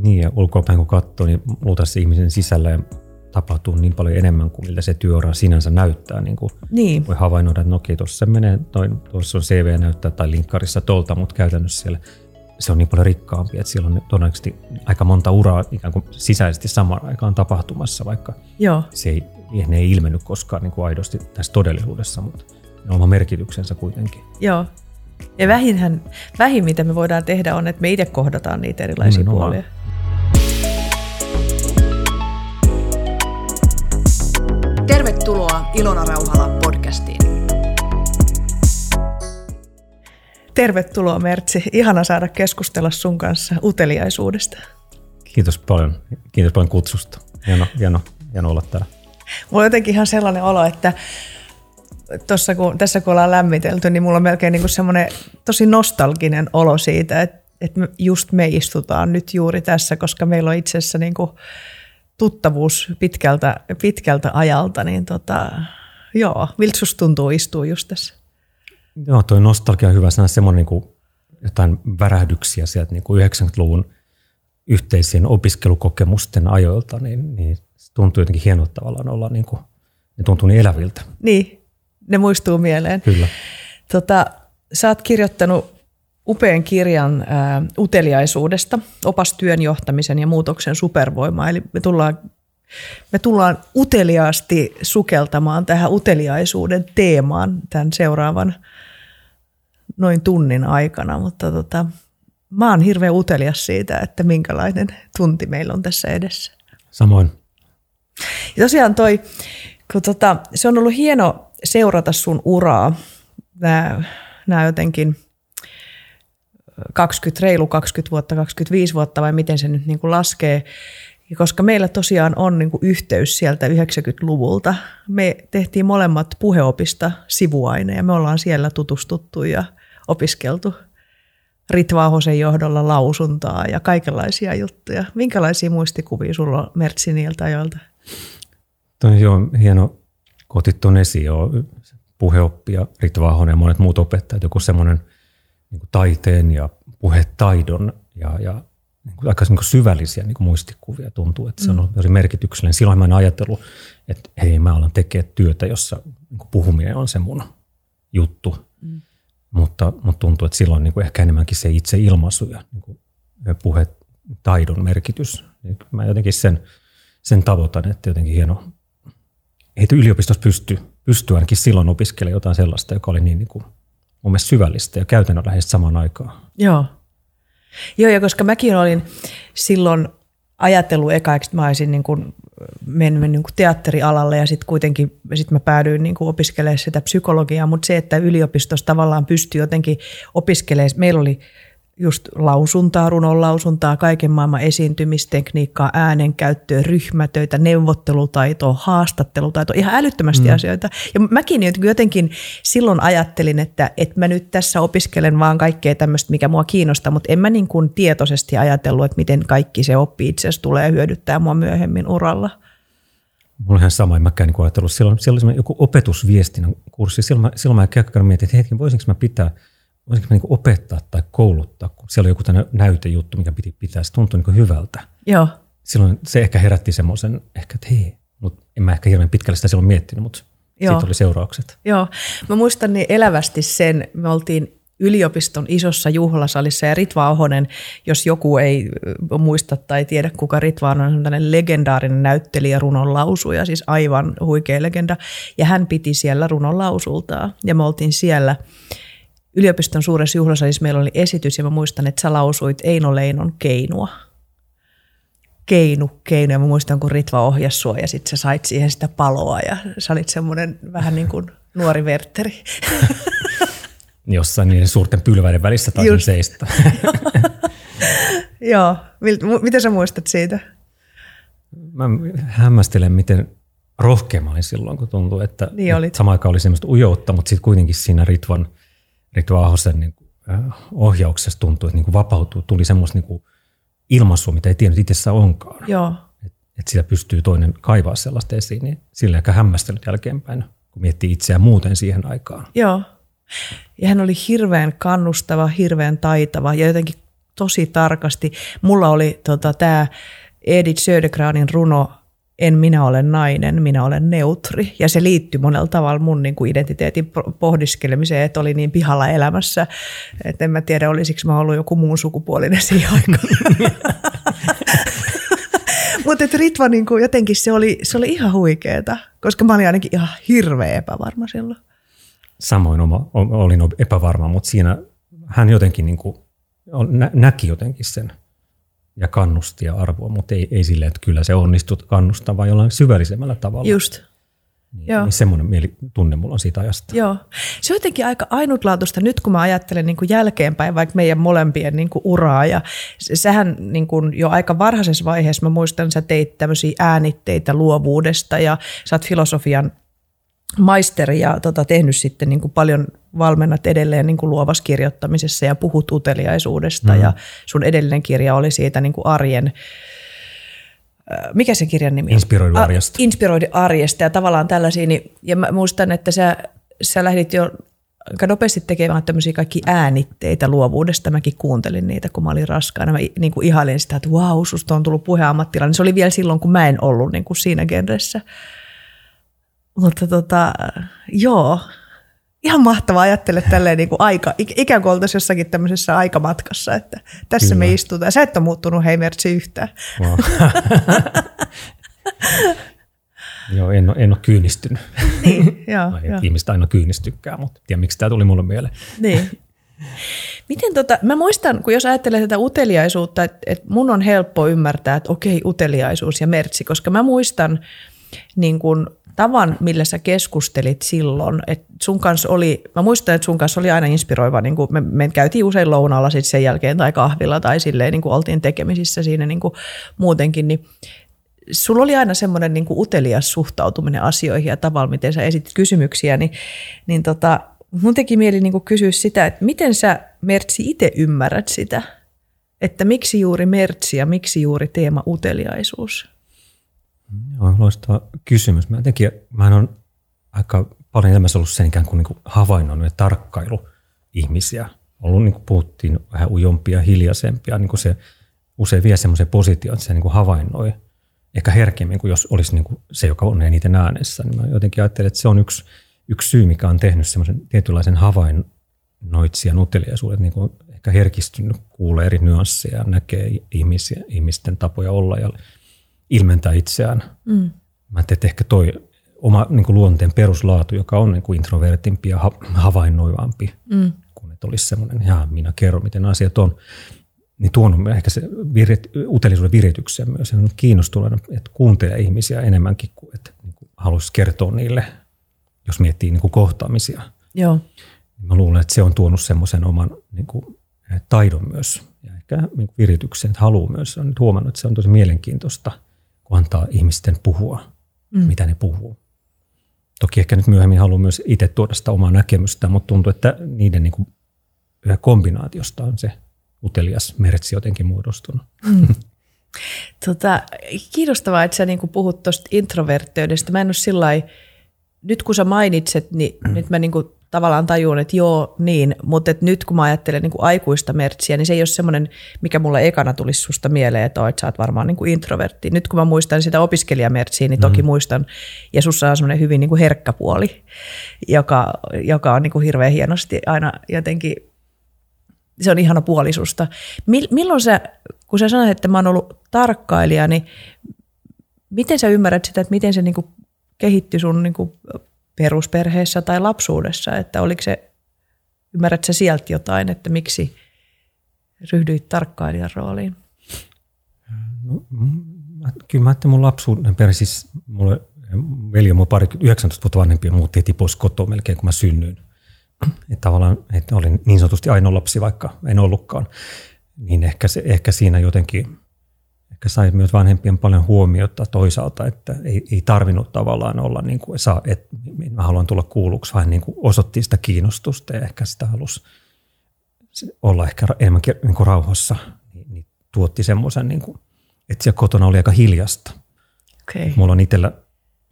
Niin, ja ulkoapäin kun katsoo, niin luultavasti ihmisen sisällä tapahtuu niin paljon enemmän kuin miltä se työura sinänsä näyttää. Niin kuin Niin. Voi havainnoida, että no okei, tuossa menee, noin, tuossa on CV näyttää tai linkkarissa tolta, mutta käytännössä siellä se on niin paljon rikkaampi, että siellä on todennäköisesti aika monta uraa ikään kuin sisäisesti samaan aikaan tapahtumassa, vaikka Joo. se ei, ne ei ilmennyt koskaan niin kuin aidosti tässä todellisuudessa, mutta ne on oma merkityksensä kuitenkin. Joo. Ja vähinhän, vähin, mitä me voidaan tehdä, on, että me itse kohdataan niitä erilaisia Nimenomaan. puolia. Tervetuloa Ilona Rauhala podcastiin. Tervetuloa Mertsi. Ihana saada keskustella sun kanssa uteliaisuudesta. Kiitos paljon, kiitos paljon kutsusta. Hieno, hieno, hieno olla täällä. Mulla on jotenkin ihan sellainen olo, että tossa kun, tässä kun ollaan lämmitelty, niin mulla on melkein niin semmoinen tosi nostalginen olo siitä, että, että just me istutaan nyt juuri tässä, koska meillä on itse asiassa niin kuin tuttavuus pitkältä, pitkältä ajalta, niin tota, joo, miltä susta tuntuu istua just tässä? Joo, toi nostalgia on hyvä sana, semmoinen niin kuin jotain värähdyksiä sieltä niin kuin 90-luvun yhteisien opiskelukokemusten ajoilta, niin, niin se tuntuu jotenkin hienolta tavallaan olla, niin kuin, ne tuntuu niin eläviltä. Niin, ne muistuu mieleen. Kyllä. Tota, sä oot kirjoittanut upean kirjan ää, uteliaisuudesta, opas työn johtamisen ja muutoksen supervoimaa. Eli me tullaan, me tullaan uteliaasti sukeltamaan tähän uteliaisuuden teemaan tämän seuraavan noin tunnin aikana, mutta tota, mä oon hirveän utelias siitä, että minkälainen tunti meillä on tässä edessä. Samoin. Ja tosiaan toi, kun tota, se on ollut hieno seurata sun uraa, nämä jotenkin 20, reilu 20 vuotta, 25 vuotta vai miten se nyt niin kuin laskee, ja koska meillä tosiaan on niin kuin yhteys sieltä 90-luvulta. Me tehtiin molemmat puheopista sivuaine ja me ollaan siellä tutustuttu ja opiskeltu Ritva Ahosen johdolla lausuntaa ja kaikenlaisia juttuja. Minkälaisia muistikuvia sulla on Mertsi niiltä ajoilta? Toi joo, hieno, kun otit tuon esiin jo puheoppija Ritva Ahonen ja monet muut opettajat, joku semmoinen niin kuin taiteen ja puhetaidon ja, ja niin kuin aika niin kuin syvällisiä niin kuin muistikuvia tuntuu, että se on ollut tosi merkityksellinen. Silloin mä en ajatellut, että hei mä alan tekemään työtä, jossa niin kuin puhuminen on se mun juttu. Mm. Mutta, mutta tuntuu, että silloin niin kuin ehkä enemmänkin se itse ilmaisu ja niin kuin puhetaidon merkitys. Niin mä jotenkin sen, sen tavoitan, että jotenkin hieno. Ei yliopistossa pysty, pysty ainakin silloin opiskelemaan jotain sellaista, joka oli niin, niin kuin, mun mielestä syvällistä ja käytännönläheistä samaan aikaan. Joo. Joo, ja koska mäkin olin silloin ajatellut eka, että mä olisin niin kuin mennyt niin kuin teatterialalle ja sitten kuitenkin sit mä päädyin niin kuin opiskelemaan sitä psykologiaa, mutta se, että yliopistossa tavallaan pystyy jotenkin opiskelemaan, meillä oli just lausuntaa, runon lausuntaa, kaiken maailman esiintymistekniikkaa, äänenkäyttöä, ryhmätöitä, neuvottelutaitoa, haastattelutaitoa, ihan älyttömästi mm. asioita. Ja mäkin jotenkin silloin ajattelin, että, että mä nyt tässä opiskelen vaan kaikkea tämmöistä, mikä mua kiinnostaa, mutta en mä niin kuin tietoisesti ajatellut, että miten kaikki se oppi itse asiassa tulee hyödyttää mua myöhemmin uralla. Mulla on ihan sama, en mäkään niin ajatellut. Silloin, silloin joku opetusviestinnän kurssi. Silloin mä, silloin mä mietin, että hetken, voisinko mä pitää, voisinko mä niin opettaa tai kouluttaa, kun siellä oli joku tämmöinen näytejuttu, mikä piti pitää. Se tuntui niin hyvältä. Joo, Silloin se ehkä herätti semmoisen, ehkä, että hei, mutta en mä ehkä hirveän pitkälle sitä silloin miettinyt, mutta Joo. siitä oli seuraukset. Joo, mä muistan niin elävästi sen, me oltiin yliopiston isossa juhlasalissa ja Ritva Ahonen, jos joku ei muista tai tiedä kuka Ritva on, on tämmöinen legendaarinen näyttelijä runon lausuja, siis aivan huikea legenda. Ja hän piti siellä runon lausultaa ja me oltiin siellä yliopiston suuressa juhlasalissa, meillä oli esitys ja mä muistan, että sä lausuit Eino Leinon keinua. Keinu, keinu. Ja mä muistan, kun Ritva ohjasi sua ja sitten sä sait siihen sitä paloa ja sä olit semmoinen vähän niin kuin nuori verteri. Jossain niiden suurten pylväiden välissä taisin Just. seistä. Joo, miten sä muistat siitä? mä hämmästelen, miten rohkea mä olin silloin, kun tuntuu, että, Niin että samaan aikaan oli semmoista ujoutta, mutta sitten kuitenkin siinä Ritvan, Ritva Ahosen niin kuin, äh, ohjauksessa tuntui, että niin kuin vapautuu, tuli semmoista niin ilmaisua, mitä ei tiennyt itsessään onkaan. Joo, Että et sitä pystyy toinen kaivaa sellaista esiin, niin sillä ehkä hämmästellyt jälkeenpäin, kun miettii itseään muuten siihen aikaan. joo. Ja hän oli hirveän kannustava, hirveän taitava ja jotenkin tosi tarkasti. Mulla oli tota, tämä Edith Södergranin runo en minä ole nainen, minä olen neutri. Ja se liittyy monella tavalla mun niin kuin identiteetin pohdiskelemiseen, että oli niin pihalla elämässä, että en mä tiedä, olisiko mä ollut joku muun sukupuolinen siihen aikaan. Mutta Ritva niin kuin, jotenkin se oli, se oli ihan huikeeta, koska mä olin ainakin ihan hirveä epävarma silloin. Samoin oma, olin epävarma, mutta siinä hän jotenkin niin kuin, näki jotenkin sen ja kannusti ja arvoa, mutta ei, ei silleen, että kyllä se onnistut kannustaa, vaan jollain syvällisemmällä tavalla. Just. Niin, Joo. niin semmoinen mieli, tunne mulla on siitä ajasta. Joo. Se on jotenkin aika ainutlaatuista nyt, kun mä ajattelen niin kuin jälkeenpäin vaikka meidän molempien niin kuin uraa. Ja sehän niin kuin jo aika varhaisessa vaiheessa, mä muistan, sä teit tämmöisiä äänitteitä luovuudesta ja sä oot filosofian maisteri ja tota, tehnyt sitten niin kuin paljon valmennat edelleen niin kuin luovassa kirjoittamisessa ja puhut uteliaisuudesta mm. ja sun edellinen kirja oli siitä niin kuin arjen, mikä se kirjan nimi? Inspiroidu arjesta. A, inspiroidu arjesta ja tavallaan tällaisia, niin, ja mä muistan, että sä, sä lähdit jo aika nopeasti tekemään tämmöisiä kaikki äänitteitä luovuudesta. Mäkin kuuntelin niitä, kun mä olin raskaana. Mä niin kuin ihailin sitä, että vau, susta on tullut puheammattilainen. Se oli vielä silloin, kun mä en ollut niin kuin siinä genressä. Mutta tota, joo, ihan mahtavaa ajattele tälleen niin kuin aika, ikään kuin oltaisiin jossakin tämmöisessä aikamatkassa, että tässä Kyllä. me istutaan. Sä et ole muuttunut hei Mertsi yhtään. Wow. Joo, en ole, en ole kyynistynyt. Niin, joo, no, joo. Ihmiset aina kyynistykään, mutta tiedä miksi tämä tuli mulle mieleen. Niin. Miten tota, mä muistan, kun jos ajattelee tätä uteliaisuutta, että, että mun on helppo ymmärtää, että okei, uteliaisuus ja mertsi, koska mä muistan niin kun tavan, millä sä keskustelit silloin, että sun kanssa oli, mä muistan, että sun kanssa oli aina inspiroiva, niin kuin me, me käytiin usein lounaalla sitten sen jälkeen tai kahvilla tai silleen niin kuin oltiin tekemisissä siinä niin kuin muutenkin, niin sulla oli aina semmoinen niin utelias suhtautuminen asioihin ja tavalla, miten sä esitit kysymyksiä, niin, niin tota, mun teki mieli niin kuin kysyä sitä, että miten sä Mertsi itse ymmärrät sitä, että miksi juuri Mertsi ja miksi juuri teema uteliaisuus? Joo, loistava kysymys. Mä jotenkin, mä on aika paljon elämässä ollut sen ikään kuin, niin kuin havainnoinut ja tarkkailu ihmisiä. Ollut niin kuin puhuttiin vähän ujompia, hiljaisempia, niin kuin se usein vie semmoisen positioon, että se niin kuin havainnoi ehkä herkemmin kuin jos olisi niin kuin se, joka on eniten äänessä. Niin mä jotenkin ajattelen, että se on yksi, yksi syy, mikä on tehnyt semmoisen tietynlaisen havainnoitsijan uteliaisuuden, niin kuin ehkä herkistynyt, kuulee eri nyansseja, näkee ihmisiä, ihmisten tapoja olla ja ilmentää itseään. Mm. Mä ajattelin, että ehkä toi oma niin kuin luonteen peruslaatu, joka on niin kuin introvertimpi ja havainnoivampi, mm. kuin että olisi semmoinen, ja minä kerron, miten asiat on, niin tuonut ehkä se virit, uteliaisuuden viritykseen myös. Ja on kiinnostuneena, että kuuntelee ihmisiä enemmänkin kuin että niin kuin haluaisi kertoa niille, jos miettii niin kuin kohtaamisia. Joo. Mä luulen, että se on tuonut semmoisen oman niin kuin, taidon myös ja ehkä niin kuin virityksen, että haluaa myös. On nyt huomannut, että se on tosi mielenkiintoista – kun antaa ihmisten puhua, mm. mitä ne puhuu. Toki ehkä nyt myöhemmin haluan myös itse tuoda sitä omaa näkemystä, mutta tuntuu, että niiden niin kuin kombinaatiosta on se utelias mertsi jotenkin muodostunut. Mm. Tota, kiinnostavaa, että sä niin puhut tuosta introvertteydestä. Mä en ole sillä nyt kun sä mainitset, niin mm. nyt mä niin tavallaan tajun, että joo, niin, mutta et nyt kun mä ajattelen niin kuin aikuista mertsiä, niin se ei ole semmoinen, mikä mulle ekana tulisi susta mieleen, että, oot, sä oot varmaan niin kuin introvertti. Nyt kun mä muistan sitä opiskelijamertsiä, niin toki mm. muistan, ja sussa on semmoinen hyvin niin kuin herkkä puoli, joka, joka on niin kuin hirveän hienosti aina jotenkin, se on ihana puolisusta. Milloin sä, kun sä sanoit, että mä oon ollut tarkkailija, niin miten sä ymmärrät sitä, että miten se niin kuin kehittyi sun niin kuin perusperheessä tai lapsuudessa, että oliko se, ymmärrätkö sä sieltä jotain, että miksi ryhdyit tarkkailijan rooliin? No, kyllä mä ajattelin mun lapsuuden perhe, siis mulle veli on pari, 19 vuotta vanhempi ja muutti heti pois kotoa melkein, kun mä synnyin. Että tavallaan, että olin niin sanotusti ainoa lapsi, vaikka en ollutkaan. Niin ehkä, se, ehkä siinä jotenkin ehkä sai myös vanhempien paljon huomiota toisaalta, että ei, ei tarvinnut tavallaan olla, niin kuin, saa, että mä haluan tulla kuulluksi, vaan niin kuin osoitti sitä kiinnostusta ja ehkä sitä halusi olla ehkä enemmän niin kuin rauhassa, niin, niin tuotti semmoisen, niin kuin, että siellä kotona oli aika hiljasta. Okay. Mulla on itsellä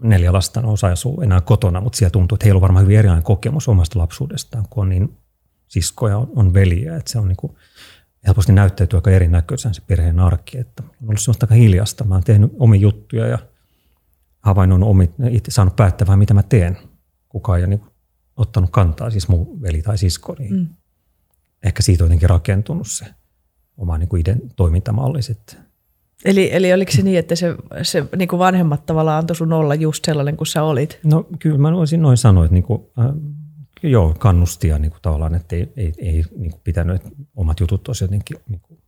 neljä lasta, osa asuu enää kotona, mutta siellä tuntuu, että heillä on varmaan hyvin erilainen kokemus omasta lapsuudestaan, kun on niin siskoja, on, on veliä, että se on niin kuin, helposti näyttäytyy aika erinäköisen se perheen arki, että on ollut semmoista aika hiljasta. Mä oon tehnyt omia juttuja ja havainnon omi, itse saanut päättää vähän mitä mä teen. Kukaan ei ole niin ottanut kantaa, siis mun veli tai sisko, niin mm. ehkä siitä on jotenkin rakentunut se oma niin kuin iden, toimintamalli sitten. Eli, eli oliko se niin, että se, se niin kuin vanhemmat tavallaan antoi sun olla just sellainen kuin sä olit? No kyllä mä voisin noin sanoa, että niin kuin, äh, joo, kannustia niin kuin tavallaan, että ei, ei, ei niin kuin pitänyt, että omat jutut olisi jotenkin, niin kuin,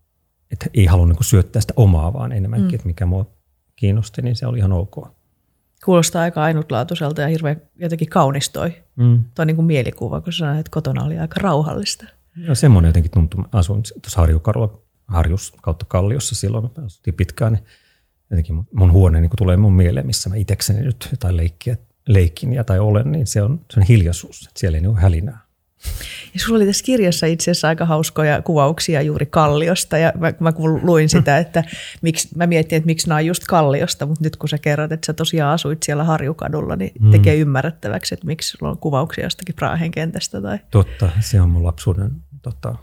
että ei halunnut niin kuin syöttää sitä omaa, vaan enemmänkin, mm. että mikä mua kiinnosti, niin se oli ihan ok. Kuulostaa aika ainutlaatuiselta ja hirveän jotenkin kaunistoi. Mm. Tuo niin kuin mielikuva, kun sanoit, että kotona oli aika rauhallista. Ja semmoinen jotenkin tuntui. Asuin tuossa Harjukarulla, Harjus kautta Kalliossa silloin, asuttiin pitkään, niin jotenkin mun huone niin tulee mun mieleen, missä mä itsekseni nyt jotain leikkiä, leikin ja tai olen, niin se on, se on hiljaisuus, että siellä ei ole hälinää. Ja sulla oli tässä kirjassa itse asiassa aika hauskoja kuvauksia juuri Kalliosta ja mä, mä luin sitä, että miksi, mä mietin, että miksi nämä on just Kalliosta, mutta nyt kun sä kerrot, että sä tosiaan asuit siellä Harjukadulla, niin mm. tekee ymmärrettäväksi, että miksi sulla on kuvauksia jostakin Praahen kentästä. Tai... Totta, se on mun lapsuuden tota,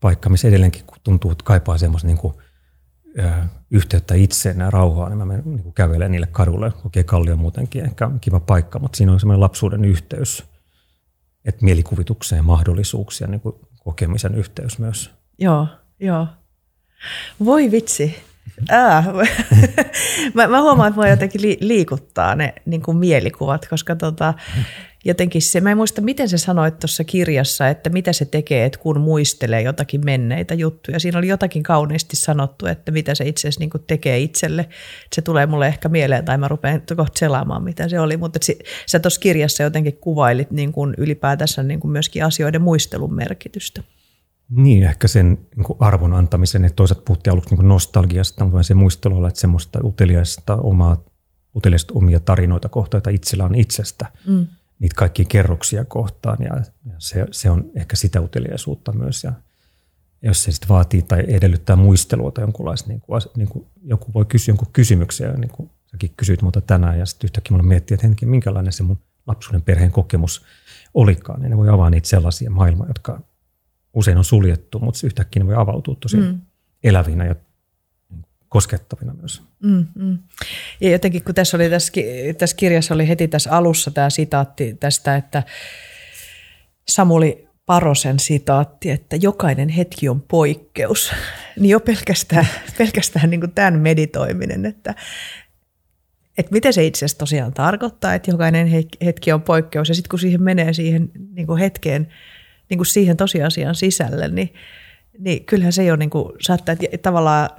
paikka, missä edelleenkin tuntuu, että kaipaa semmoista niin kuin, yhteyttä itseen ja rauhaa, niin mä menen niin kävelen niille kadulle. Okei, Kallio muutenkin ehkä kiva paikka, mutta siinä on semmoinen lapsuuden yhteys – että mielikuvitukseen mahdollisuuksia, niin kuin kokemisen yhteys myös. Joo, joo. Voi vitsi. Ää. mä, mä huomaan, että mua jotenkin liikuttaa ne niin kuin mielikuvat, koska tota, jotenkin se, mä en muista miten se sanoit tuossa kirjassa, että mitä se tekee, että kun muistelee jotakin menneitä juttuja. Siinä oli jotakin kauniisti sanottu, että mitä se itse asiassa niin tekee itselle. Se tulee mulle ehkä mieleen tai mä rupean kohta selaamaan, mitä se oli. Mutta sä tuossa kirjassa jotenkin kuvailit niin kuin ylipäätänsä niin kuin myöskin asioiden muistelun merkitystä. Niin, ehkä sen niin arvon antamisen, että toisaalta puhuttiin aluksi niin nostalgiasta, mutta se muistelu että semmoista uteliaista omaa, uteliaista omia tarinoita kohtaan, joita itsellä on itsestä. Mm niitä kaikkia kerroksia kohtaan ja, se, se on ehkä sitä uteliaisuutta myös. Ja jos se sitten vaatii tai edellyttää muistelua tai jonkunlaista, niin kuin, niin kuin joku voi kysyä jonkun kysymyksen, niin kuin säkin kysyit multa tänään, ja sitten yhtäkkiä mulla miettii, että henki, minkälainen se mun lapsuuden perheen kokemus olikaan, niin ne voi avaa niitä sellaisia maailmoja, jotka usein on suljettu, mutta yhtäkkiä ne voi avautua tosi mm. elävinä ja koskettavina myös. Mm, mm. Ja jotenkin kun tässä, oli, tässä, tässä kirjassa oli heti tässä alussa tämä sitaatti tästä, että Samuli Parosen sitaatti, että jokainen hetki on poikkeus, niin jo pelkästään, pelkästään niin kuin tämän meditoiminen, että, että mitä se itse asiassa tosiaan tarkoittaa, että jokainen hetki on poikkeus ja sitten kun siihen menee siihen niin kuin hetkeen, niin kuin siihen tosiasian sisälle, niin, niin kyllähän se jo niin kuin saattaa, että tavallaan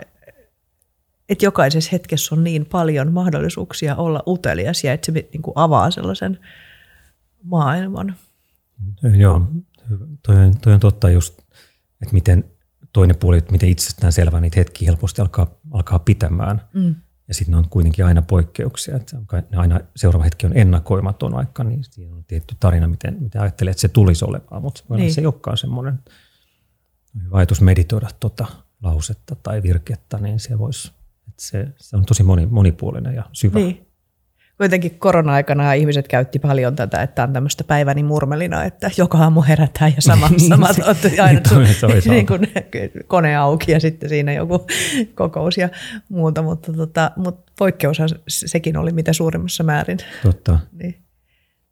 että jokaisessa hetkessä on niin paljon mahdollisuuksia olla utelias ja että se niin kuin avaa sellaisen maailman. Joo, toi, toi on totta just, että miten toinen puoli, että miten itsestään selvää niitä hetkiä helposti alkaa, alkaa pitämään. Mm. Ja sitten ne on kuitenkin aina poikkeuksia. Että aina seuraava hetki on ennakoimaton, vaikka niin siinä on tietty tarina, miten, miten ajattelee, että se tulisi olemaan. Mutta niin. se ei olekaan semmoinen hyvä ajatus meditoida tuota lausetta tai virkettä, niin se voisi se, se on tosi moni, monipuolinen ja syvä. Niin. Kuitenkin korona-aikana ihmiset käytti paljon tätä, että on tämmöistä päiväni murmelina, että joka aamu herätään ja sama, samat aina sun, niin kuin kone auki ja sitten siinä joku kokous ja muuta, mutta, tota, mutta poikkeushan sekin oli mitä suurimmassa määrin. Totta. niin.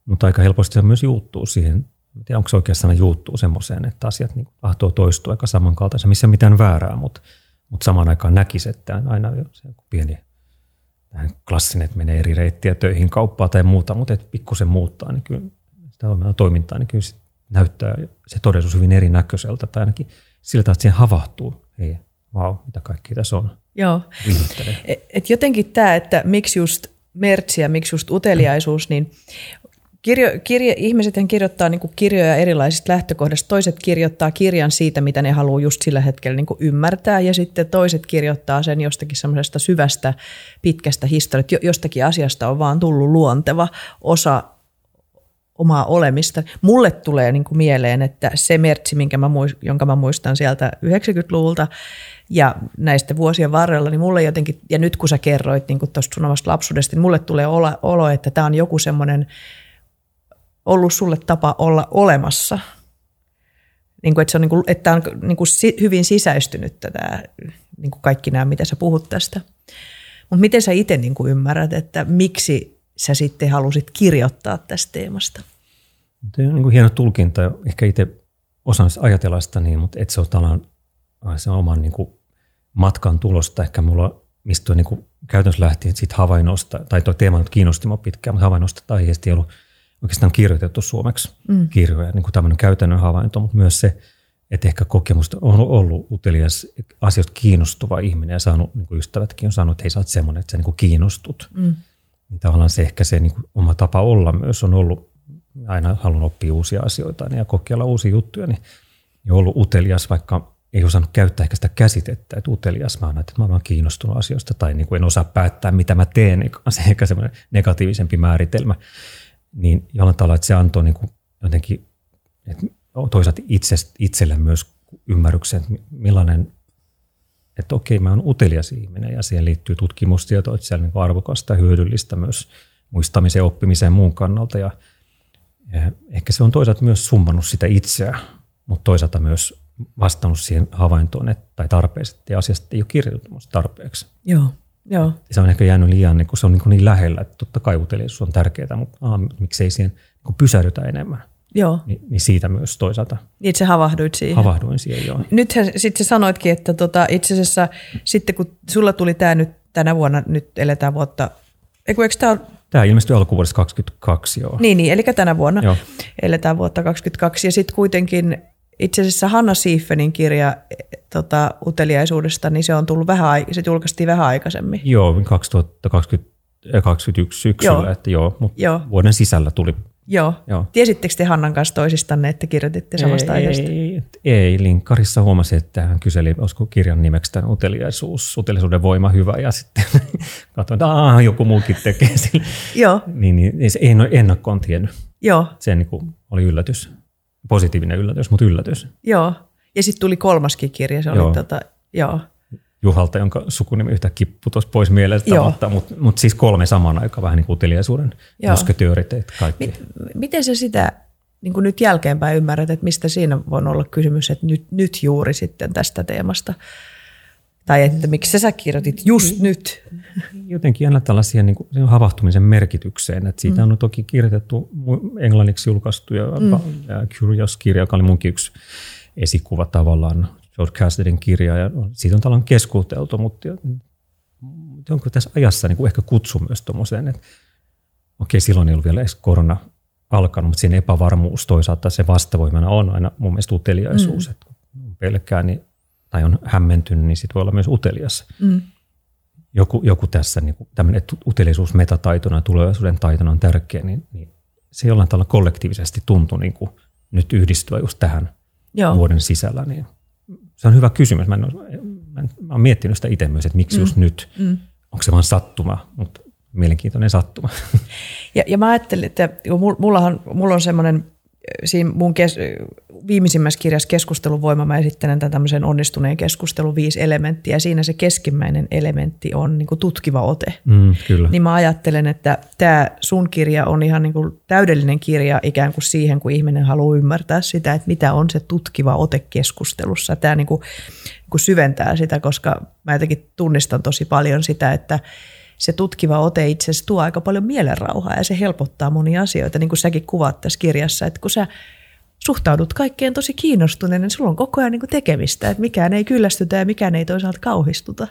Mutta aika helposti se myös juuttuu siihen, en tiedä onko se oikein sana juuttuu semmoiseen, että asiat niin tahtoo toistua aika samankaltaisen, missä mitään väärää, mutta – mutta samaan aikaan näkisi, että aina se pieni klassinen, että menee eri reittiä töihin, kauppaa tai muuta, mutta että pikkusen muuttaa, niin kyllä sitä toimintaa, niin kyllä se näyttää se todellisuus hyvin erinäköiseltä, tai ainakin siltä, että siihen havahtuu, hei, vau, mitä kaikki tässä on. Joo, et, et jotenkin tämä, että miksi just mertsi ja miksi just uteliaisuus, niin Kirjo, kirje, ihmiset kirjoittaa niin kirjoja erilaisista lähtökohdista. Toiset kirjoittaa kirjan siitä, mitä ne haluaa just sillä hetkellä niin ymmärtää, ja sitten toiset kirjoittaa sen jostakin semmoisesta syvästä, pitkästä historiasta. Jostakin asiasta on vaan tullut luonteva osa omaa olemista. Mulle tulee niin kuin mieleen, että se mertsi, minkä mä muist, jonka mä muistan sieltä 90-luvulta ja näistä vuosien varrella, niin mulle jotenkin, ja nyt kun sä kerroit niin tuosta sun omasta lapsuudesta, niin mulle tulee olo, olo että tämä on joku semmoinen – ollut sulle tapa olla olemassa. Niin kuin, että, se on, niin kuin, että on niin kuin hyvin sisäistynyt tätä, niin kuin kaikki nämä, mitä sä puhut tästä. Mutta miten sä itse niin kuin ymmärrät, että miksi sä sitten halusit kirjoittaa tästä teemasta? Tämä on niin kuin hieno tulkinta. Ehkä itse osaan ajatella sitä niin, mutta et se ole tällainen se oman niin kuin matkan tulosta. Ehkä mulla, mistä niin kuin käytännössä lähti siitä havainnosta, tai tuo teema kiinnosti minua pitkään, mutta havainnosta tai ei ollut oikeastaan kirjoitettu suomeksi mm. kirjoja, niin kuin tämmöinen käytännön havainto, mutta myös se, että ehkä kokemusta on ollut utelias asioista kiinnostuva ihminen ja saanut, niin kuin ystävätkin on sanonut, että hei sä oot semmoinen, että sä niin kuin kiinnostut. Mm. Niin tavallaan se ehkä se niin kuin oma tapa olla myös on ollut, aina haluan oppia uusia asioita ja kokeilla uusia juttuja, niin on ollut utelias, vaikka ei osannut käyttää ehkä sitä käsitettä, että utelias mä oon, että mä oon kiinnostunut asioista tai niin kuin en osaa päättää, mitä mä teen, niin se ehkä semmoinen negatiivisempi määritelmä. Niin jollain tavalla, että se antoi niin kuin jotenkin että toisaalta itse, itselle myös ymmärryksen, että millainen, että okei, mä oon utelias ihminen ja siihen liittyy tutkimustietoa, että siellä on niin arvokasta ja hyödyllistä myös muistamisen, oppimiseen muun kannalta ja, ja ehkä se on toisaalta myös summannut sitä itseä, mutta toisaalta myös vastannut siihen havaintoon että, tai tarpeeseen, että asiasta ei ole kirjoitettu tarpeeksi. Joo, joo. Se on ehkä jäänyt liian, niin kun se on niin, niin lähellä, että totta kai uteliaisuus on tärkeää, mutta aa, miksei siihen niin pysähdytä enemmän. Joo. Ni, niin siitä myös toisaalta. Itse havahduit siihen. Havahduin siihen, joo. Nythän sitten sanoitkin, että tota, itse asiassa sitten kun sulla tuli tämä nyt tänä vuonna, nyt eletään vuotta, eikö, eikö tämä Tämä ilmestyi alkuvuodessa 2022, joo. Niin, niin eli tänä vuonna joo. eletään vuotta 2022. Ja sitten kuitenkin itse asiassa Hanna Sieffenin kirja tota, uteliaisuudesta, niin se on tullut vähän, se julkaistiin vähän aikaisemmin. Joo, 2021 syksyllä, joo. että joo, mutta joo. vuoden sisällä tuli. Joo. joo. Tiesittekö te Hannan kanssa toisistanne, että kirjoititte samasta ei, aiheesta? Ei, ei, linkkarissa huomasi, että hän kyseli, olisiko kirjan nimeksi tämän uteliaisuus, uteliaisuuden voima hyvä, ja sitten katsoin, että Aa, joku muukin tekee sille. joo. Niin, niin, se ei ennakkoon tiennyt. Joo. Se niin kuin, oli yllätys positiivinen yllätys, mutta yllätys. Joo, ja sitten tuli kolmaskin kirja, se oli joo. Tota, joo. Juhalta, jonka sukunimi yhtäkkiä putosi pois mielestä, mutta, mutta, mutta siis kolme samaan aikaan vähän niin kuin uteliaisuuden musketöörit, kaikki. Mit, miten sä sitä niin kuin nyt jälkeenpäin ymmärrät, että mistä siinä voi olla kysymys, että nyt, nyt juuri sitten tästä teemasta? Tai että miksi sä kirjoitit just nyt? Jotenkin aina tällaisia niin kuin, havahtumisen merkitykseen. Että siitä mm. on toki kirjoitettu englanniksi julkaistu ja, mm. ja Curious-kirja, joka oli munkin yksi esikuva tavallaan, George Cassidyn kirja. Ja siitä on tällainen keskusteltu, mutta onko tässä ajassa niin kuin ehkä kutsu myös tuommoiseen, että okei, silloin ei ollut vielä edes korona alkanut, mutta siinä epävarmuus toisaalta se vastavoimana on aina mun mielestä uteliaisuus, mm. että pelkää, niin tai on hämmentynyt, niin sitten voi olla myös utelias. Mm. Joku, joku tässä, niin tämmöinen, uteliaisuus metataitona ja tulevaisuuden taitona on tärkeä, niin, niin se jollain tavalla kollektiivisesti tuntuu niin kuin nyt yhdistyä just tähän Joo. vuoden sisällä. Niin se on hyvä kysymys. Mä, en, mä, en, mä olen miettinyt sitä itse myös, että miksi mm. just nyt. Mm. Onko se vain sattuma, mutta mielenkiintoinen sattuma. Ja, ja mä ajattelin, että mullahan, mulla on semmoinen siinä mun kes, viimeisimmässä kirjassa Keskustelun voima mä esittelen tämän tämmöisen onnistuneen keskustelun viisi elementtiä. Ja siinä se keskimmäinen elementti on niin kuin tutkiva ote. Mm, kyllä. Niin mä ajattelen, että tämä sun kirja on ihan niin kuin täydellinen kirja ikään kuin siihen, kun ihminen haluaa ymmärtää sitä, että mitä on se tutkiva ote keskustelussa. Tämä niin kuin, niin kuin syventää sitä, koska mä jotenkin tunnistan tosi paljon sitä, että – se tutkiva ote itse asiassa tuo aika paljon mielenrauhaa ja se helpottaa monia asioita, niin kuin säkin kuvaat tässä kirjassa, että kun sä suhtaudut kaikkeen tosi kiinnostuneena, niin sulla on koko ajan niin kuin tekemistä, että mikään ei kyllästytä ja mikään ei toisaalta kauhistuta.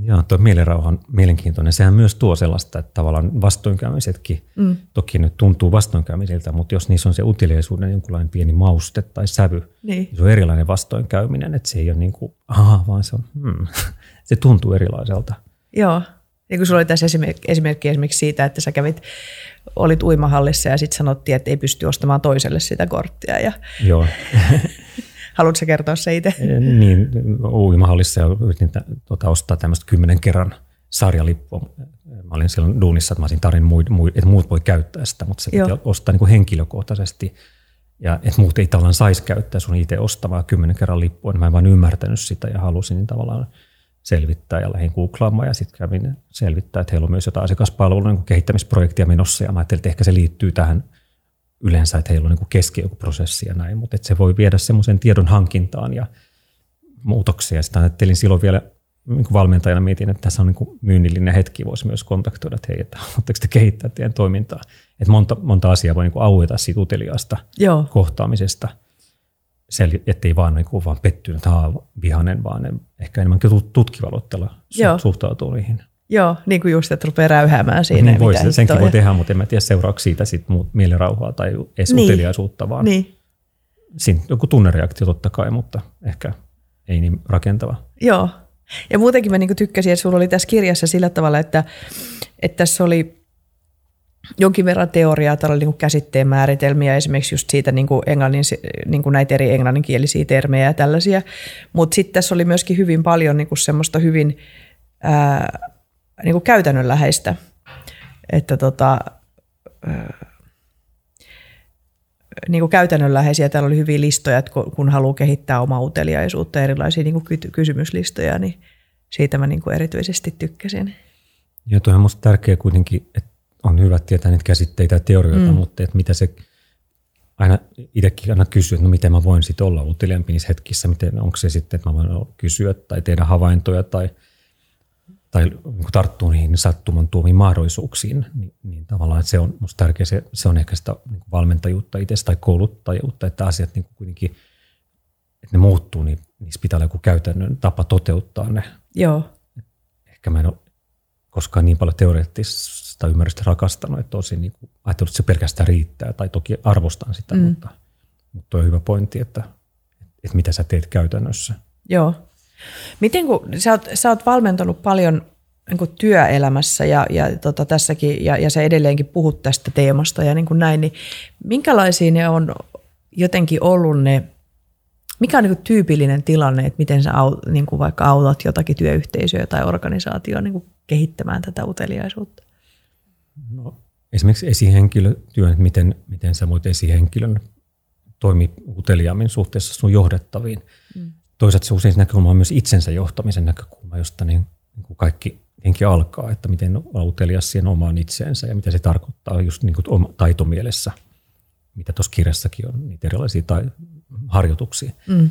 Joo, tuo mielenrauha on mielenkiintoinen. Sehän myös tuo sellaista, että tavallaan vastoinkäymisetkin mm. toki nyt tuntuu vastoinkäymisiltä, mutta jos niissä on se uteliaisuuden jonkunlainen pieni mauste tai sävy, niin. niin se on erilainen vastoinkäyminen, että se ei ole niin kuin, aha, vaan se on, hmm. se tuntuu erilaiselta. Joo, niin kuin sulla oli tässä esimerkki, esimerkki esimerkiksi siitä, että sä kävit, olit uimahallissa ja sitten sanottiin, että ei pysty ostamaan toiselle sitä korttia. Ja Joo. Haluatko kertoa se itse? Niin, uimahallissa ja yritin tuota, ostaa tämmöistä kymmenen kerran sarjalippua. Mä olin silloin duunissa, että mä olisin tarin, muut, että muut voi käyttää sitä, mutta se piti ostaa niin kuin henkilökohtaisesti. Ja että muut ei tavallaan saisi käyttää sun itse ostavaa kymmenen kerran lippua, niin mä en vaan ymmärtänyt sitä ja halusin niin tavallaan – selvittää ja lähdin googlaamaan ja sitten kävin selvittää, että heillä on myös jotain asiakaspalvelun niin kehittämisprojektia menossa ja mä ajattelin, että ehkä se liittyy tähän yleensä, että heillä on niin keski joku prosessi ja näin, mutta että se voi viedä semmoisen tiedon hankintaan ja muutoksia. Sitä ajattelin silloin vielä niin valmentajana mietin, että tässä on niin myynnillinen hetki, voisi myös kontaktoida, että hei, että haluatteko te kehittää teidän toimintaa. Että monta, monta asiaa voi niin aueta siitä uteliaasta Joo. kohtaamisesta, se, ettei vaan, niin kuin, vaan pettynyt, vihanen, vaan ehkä enemmän tutkivaloittella su- suhtautuu niihin. Joo, niin kuin just, että rupeaa räyhäämään siinä. Niin voi, senkin voi tehdä, mutta en mä tiedä seuraako siitä sit mielenrauhaa tai edes niin. uteliaisuutta, vaan niin. siinä joku tunnereaktio totta kai, mutta ehkä ei niin rakentava. Joo, ja muutenkin mä niin tykkäsin, että sulla oli tässä kirjassa sillä tavalla, että, että tässä oli jonkin verran teoriaa, täällä oli niin käsitteen määritelmiä, esimerkiksi just siitä niin kuin englannin, niin kuin näitä eri englanninkielisiä termejä ja tällaisia. Mutta sitten tässä oli myöskin hyvin paljon niin kuin semmoista hyvin ää, niin kuin käytännönläheistä, että tota, ää, niin kuin käytännönläheisiä. Täällä oli hyviä listoja, että kun haluaa kehittää omaa uteliaisuutta, erilaisia niin kuin kysymyslistoja, niin siitä mä niin kuin erityisesti tykkäsin. Ja tuo on minusta tärkeää kuitenkin, että on hyvä tietää niitä käsitteitä ja teorioita, mm. mutta että mitä se aina itsekin aina kysyä, että no miten mä voin sitten olla uteliaampi niissä hetkissä, miten, onko se sitten, että mä voin kysyä tai tehdä havaintoja tai – tai niin tarttuu niihin sattuman tuomiin mahdollisuuksiin, niin, niin tavallaan että se on minusta tärkeää, se, se on ehkä sitä niin valmentajuutta itse tai kouluttajuutta, että asiat niin kuitenkin, että ne muuttuu, niin niissä pitää olla joku käytännön tapa toteuttaa ne. Joo. Ehkä mä en ole koskaan niin paljon teoreettista ymmärrystä rakastanut, että olisin niin kuin ajatellut, että se pelkästään riittää, tai toki arvostan sitä, mm. mutta, mutta on hyvä pointti, että, että mitä sä teet käytännössä. Joo. Miten kun sä oot, sä oot valmentanut paljon niin kuin työelämässä ja, ja tota, tässäkin, ja, ja sä edelleenkin puhut tästä teemasta ja niin kuin näin, niin minkälaisia ne on jotenkin ollut ne, mikä on niin kuin tyypillinen tilanne, että miten sä aut, niin kuin vaikka autat jotakin työyhteisöä tai organisaatioa niin kuin kehittämään tätä uteliaisuutta? No, esimerkiksi esihenkilötyö, että miten, miten sä voit esihenkilön toimia uteliaammin suhteessa sun johdettaviin. Mm toisaalta se usein näkökulma on myös itsensä johtamisen näkökulma, josta niin, niin kuin kaikki henki alkaa, että miten olla utelias siihen omaan itseensä ja mitä se tarkoittaa just niin kuin taitomielessä, mitä tuossa kirjassakin on, niitä erilaisia tai, harjoituksia. Mm.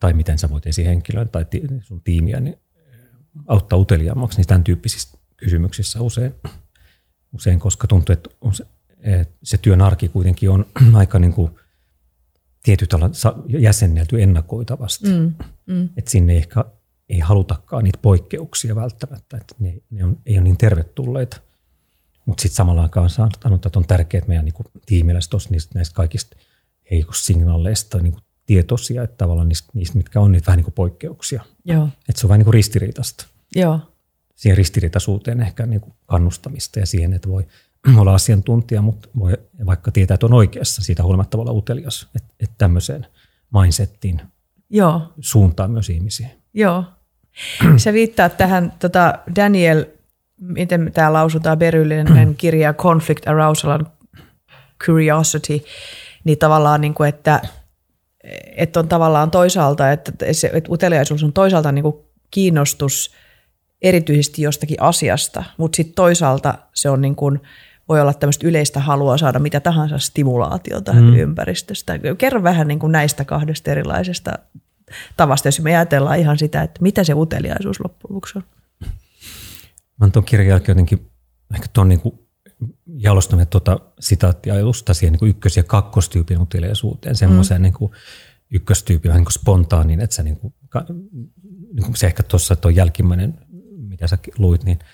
Tai miten sä voit esihenkilön tai ti, sun tiimiä niin auttaa uteliaammaksi niin tämän tyyppisissä kysymyksissä usein, usein koska tuntuu, että se työn arki kuitenkin on aika niin kuin – tietyt jäsennelty ennakoitavasti. Mm, mm. Että sinne ehkä ei halutakaan niitä poikkeuksia välttämättä, että ne, ne on, ei ole niin tervetulleita. Mutta sitten samalla aikaan sanonut, että on tärkeää, että meidän niinku tiimillä niistä, näistä kaikista heikosta signaaleista niinku tietoisia, että tavallaan niistä, niistä, mitkä on niitä vähän niin poikkeuksia. Joo. Että se on vähän niin ristiriitasta. Joo. Siihen ristiriitaisuuteen ehkä niinku kannustamista ja siihen, että voi – olla asiantuntija, mutta voi vaikka tietää, että on oikeassa, siitä huolimatta voi olla utelias, että, että tämmöiseen mindsettiin Joo. suuntaa myös ihmisiä. Joo. Se viittaa tähän tota Daniel, miten tämä lausutaan, Beryllinen kirja Conflict, Arousal and Curiosity, niin tavallaan, niin kuin, että, että on tavallaan toisaalta, että, se, että uteliaisuus on toisaalta niin kuin kiinnostus erityisesti jostakin asiasta, mutta sitten toisaalta se on niin kuin – voi olla tämmöistä yleistä halua saada mitä tahansa stimulaatiota mm. ympäristöstä. Kerro vähän niin kuin näistä kahdesta erilaisesta tavasta, jos me ajatellaan ihan sitä, että mitä se uteliaisuus loppujen lopuksi on. Mä tuon jälkeen jotenkin ehkä tuon niin jalostanut tuota sitaattiajatusta siihen niin ykkös- ja kakkostyypin uteliaisuuteen, semmoiseen mm. niin ykköstyypin vähän niin kuin spontaanin, että sä niin kuin, niin kuin se ehkä tuossa tuo jälkimmäinen, mitä sä luit, niin –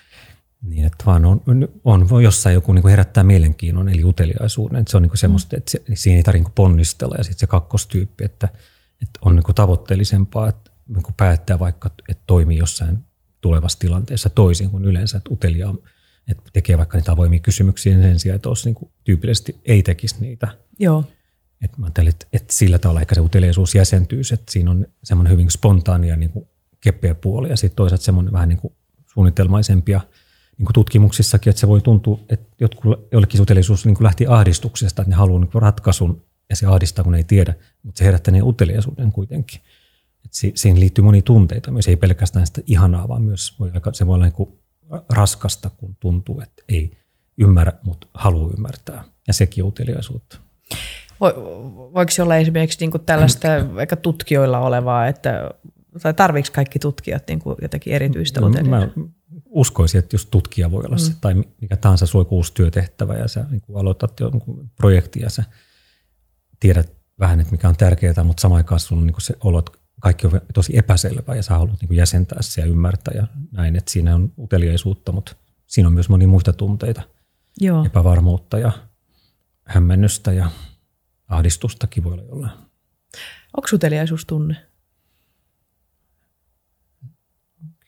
niin, että vaan on, on, on jossain joku niin kuin herättää mielenkiinnon, eli uteliaisuuden. Että se on niin kuin semmoista, että se, siinä ei tarvitse niin ponnistella. Ja sitten se kakkostyyppi, että, että on niin kuin tavoitteellisempaa, että niin kuin päättää vaikka, että toimii jossain tulevassa tilanteessa toisin kuin yleensä, että uteliaa, että tekee vaikka niitä avoimia kysymyksiä sen sijaan, että olisi niin kuin tyypillisesti ei tekisi niitä. Joo. Että mä ajattelin, että, että sillä tavalla ehkä se uteliaisuus jäsentyy, että siinä on semmoinen hyvin spontaania niin kuin keppeä puoli ja sitten toisaalta semmoinen vähän niin kuin suunnitelmaisempia – niin kuin tutkimuksissakin, että se voi tuntua, että jotkut, jollekin uteliaisuus niin kuin lähti ahdistuksesta, että ne haluaa niin ratkaisun ja se ahdistaa, kun ei tiedä, mutta se herättää ne uteliaisuuden kuitenkin. että si, siihen liittyy monia tunteita myös, ei pelkästään sitä ihanaa, vaan myös voi, se voi olla niin kuin raskasta, kun tuntuu, että ei ymmärrä, mutta haluaa ymmärtää. Ja sekin on uteliaisuutta. Voiko se olla esimerkiksi niin kuin tällaista vaikka tutkijoilla olevaa, että, tai tarvitseeko kaikki tutkijat niin kuin jotakin erityistä no, Mä uskoisin, että jos tutkija voi olla mm. se, tai mikä tahansa sulla uusi työtehtävä, ja sä niin kuin aloitat jonkun projektin, ja sä tiedät vähän, että mikä on tärkeää, mutta samaan aikaan sulla on niin kuin se olo, että kaikki on tosi epäselvää, ja sä haluat niin jäsentää se ja ymmärtää, ja näin, että siinä on uteliaisuutta, mutta siinä on myös monia muita tunteita, Joo. epävarmuutta ja hämmennystä ja ahdistustakin voi olla jollain. Onko uteliaisuus tunne?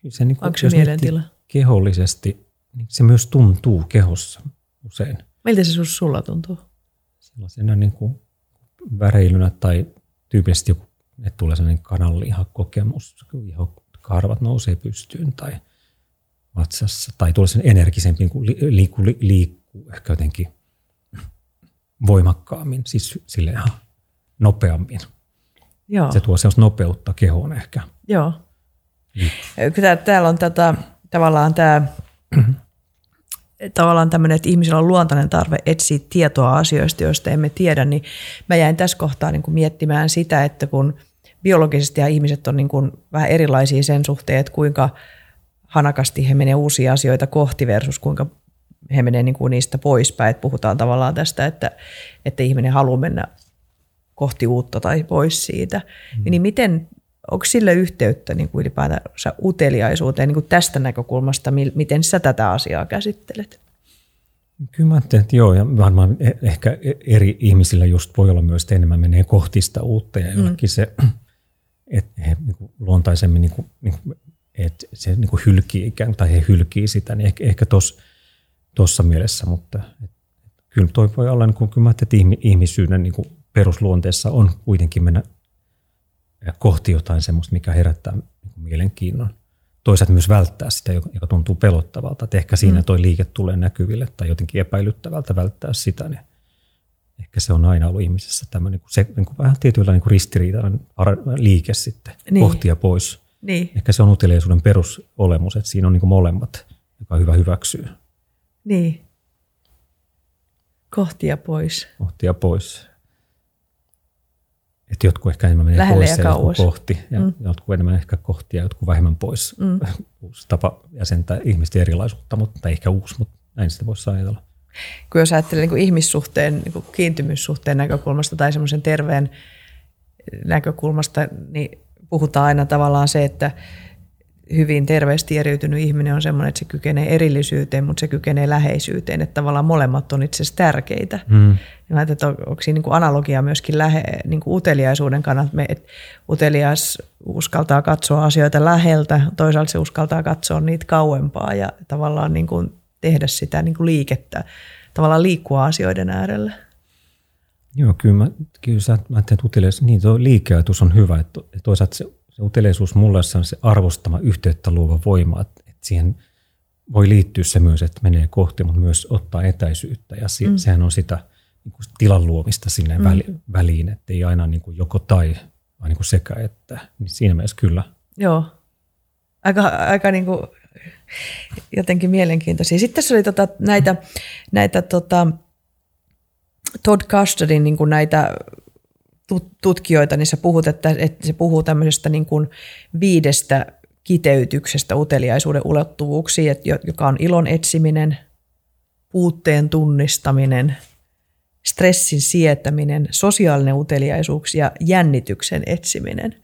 se, niin kuin, Onko se mielentila? Kehollisesti, niin se myös tuntuu kehossa usein. Miltä se sulla tuntuu? Sellaisena niin kuin väreilynä tai tyypillisesti joku, että tulee sellainen kananlihakokemus, karvat nousee pystyyn tai vatsassa, tai tulee sen energisempi, niin kuin liikkuu, liikkuu ehkä jotenkin voimakkaammin, siis sille ihan nopeammin. Joo. Se tuo sellaista nopeutta kehoon ehkä. Joo. Kyllä täällä on tätä, tavallaan tämä tavallaan tämmöinen, että ihmisillä on luontainen tarve etsiä tietoa asioista, joista emme tiedä, niin mä jäin tässä kohtaa niin kuin miettimään sitä, että kun biologisesti ja ihmiset on niin kuin vähän erilaisia sen suhteen, että kuinka hanakasti he menee uusia asioita kohti versus kuinka he menee niin kuin niistä poispäin. Että puhutaan tavallaan tästä, että, että ihminen haluaa mennä kohti uutta tai pois siitä. Mm. Niin miten, onko sille yhteyttä niin kuin ylipäätänsä uteliaisuuteen niin kuin tästä näkökulmasta, miten sä tätä asiaa käsittelet? Kyllä mä ajattelin, että joo, ja varmaan e- ehkä e- eri ihmisillä just voi olla myös, että enemmän menee kohti sitä uutta, ja mm. se, että he niin kuin luontaisemmin, niin kuin, niin kuin, että se niin kuin hylkii ikään tai he hylkii sitä, niin ehkä, ehkä tuossa tuossa mielessä, mutta et, kyllä toi voi olla, niin kuin, kyllä mä että ihmisyyden niin kuin perusluonteessa on kuitenkin mennä kohti jotain semmoista, mikä herättää niin mielenkiinnon. Toisaalta myös välttää sitä, joka tuntuu pelottavalta. Että ehkä siinä mm. toi liike tulee näkyville tai jotenkin epäilyttävältä välttää sitä. Niin ehkä se on aina ollut ihmisessä tämmöinen se, niin kuin vähän tietyllä niin kuin ristiriitainen liike sitten, niin. kohti ja pois. Niin. Ehkä se on uteliaisuuden perusolemus, että siinä on niin kuin molemmat, joka hyvä hyväksyy. Niin. Kohtia pois. Kohtia pois. Että jotkut ehkä enemmän menee Lähelle pois ja, ja jotkut kohti, ja mm. jotkut enemmän ehkä kohti ja jotkut vähemmän pois. Mm. Uusi tapa jäsentää ihmisten erilaisuutta, mutta ehkä uusi, mutta näin sitä voisi ajatella. Kun jos ajattelee niin kuin ihmissuhteen, niin kuin kiintymyssuhteen näkökulmasta tai semmoisen terveen näkökulmasta, niin puhutaan aina tavallaan se, että hyvin terveesti eriytynyt ihminen on sellainen, että se kykenee erillisyyteen, mutta se kykenee läheisyyteen, että tavallaan molemmat on itse asiassa tärkeitä. Mm. Ja että onko siinä niin analogia myöskin lähe, niin kuin uteliaisuuden kannalta, että utelias uskaltaa katsoa asioita läheltä, toisaalta se uskaltaa katsoa niitä kauempaa ja tavallaan niin kuin tehdä sitä niin kuin liikettä, tavallaan liikkua asioiden äärellä. Joo, kyllä, mä, kyllä sä, mä että utelias, niin tuo liikeajatus on hyvä, että toisaalta se se uteliaisuus mulle on se arvostama yhteyttä luova voima, että, että siihen voi liittyä se myös, että menee kohti, mutta myös ottaa etäisyyttä ja se, mm. sehän on sitä niin kuin tilan luomista sinne mm. väliin, että ei aina niin kuin joko tai, vaan niin kuin sekä että, niin siinä mielessä kyllä. Joo, aika, aika niin kuin jotenkin mielenkiintoisia. Sitten tässä oli tota, näitä, näitä tota, Todd Custardin niin kuin näitä tutkijoita, niin sä puhut, että, että se puhuu tämmöisestä niin kuin viidestä kiteytyksestä uteliaisuuden ulottuvuuksiin, joka on ilon etsiminen, puutteen tunnistaminen, stressin sietäminen, sosiaalinen uteliaisuus ja jännityksen etsiminen.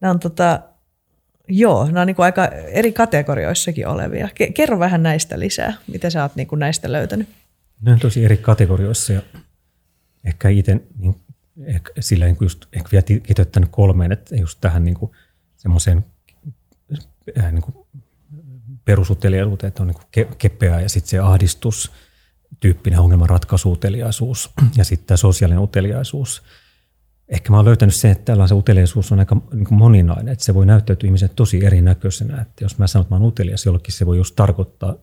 Nämä on, tota, joo, nämä on niin kuin aika eri kategorioissakin olevia. Kerro vähän näistä lisää, mitä sä oot niin kuin näistä löytänyt. Ne on tosi eri kategorioissa ja ehkä itse niin ehkä, sillä niin just, ehkä vielä kiteyttänyt kolmeen, että just tähän niin kuin semmoiseen äh, niin perusuteliaisuuteen, että on niin kuin kepeä ja sitten se ahdistus, tyyppinen ongelmanratkaisuuteliaisuus ja sitten tämä sosiaalinen uteliaisuus. Ehkä mä oon löytänyt sen, että tällainen uteliaisuus on aika niin moninainen, että se voi näyttäytyä ihmisen tosi erinäköisenä. Että jos mä sanon, että mä oon utelias jollekin, se voi just tarkoittaa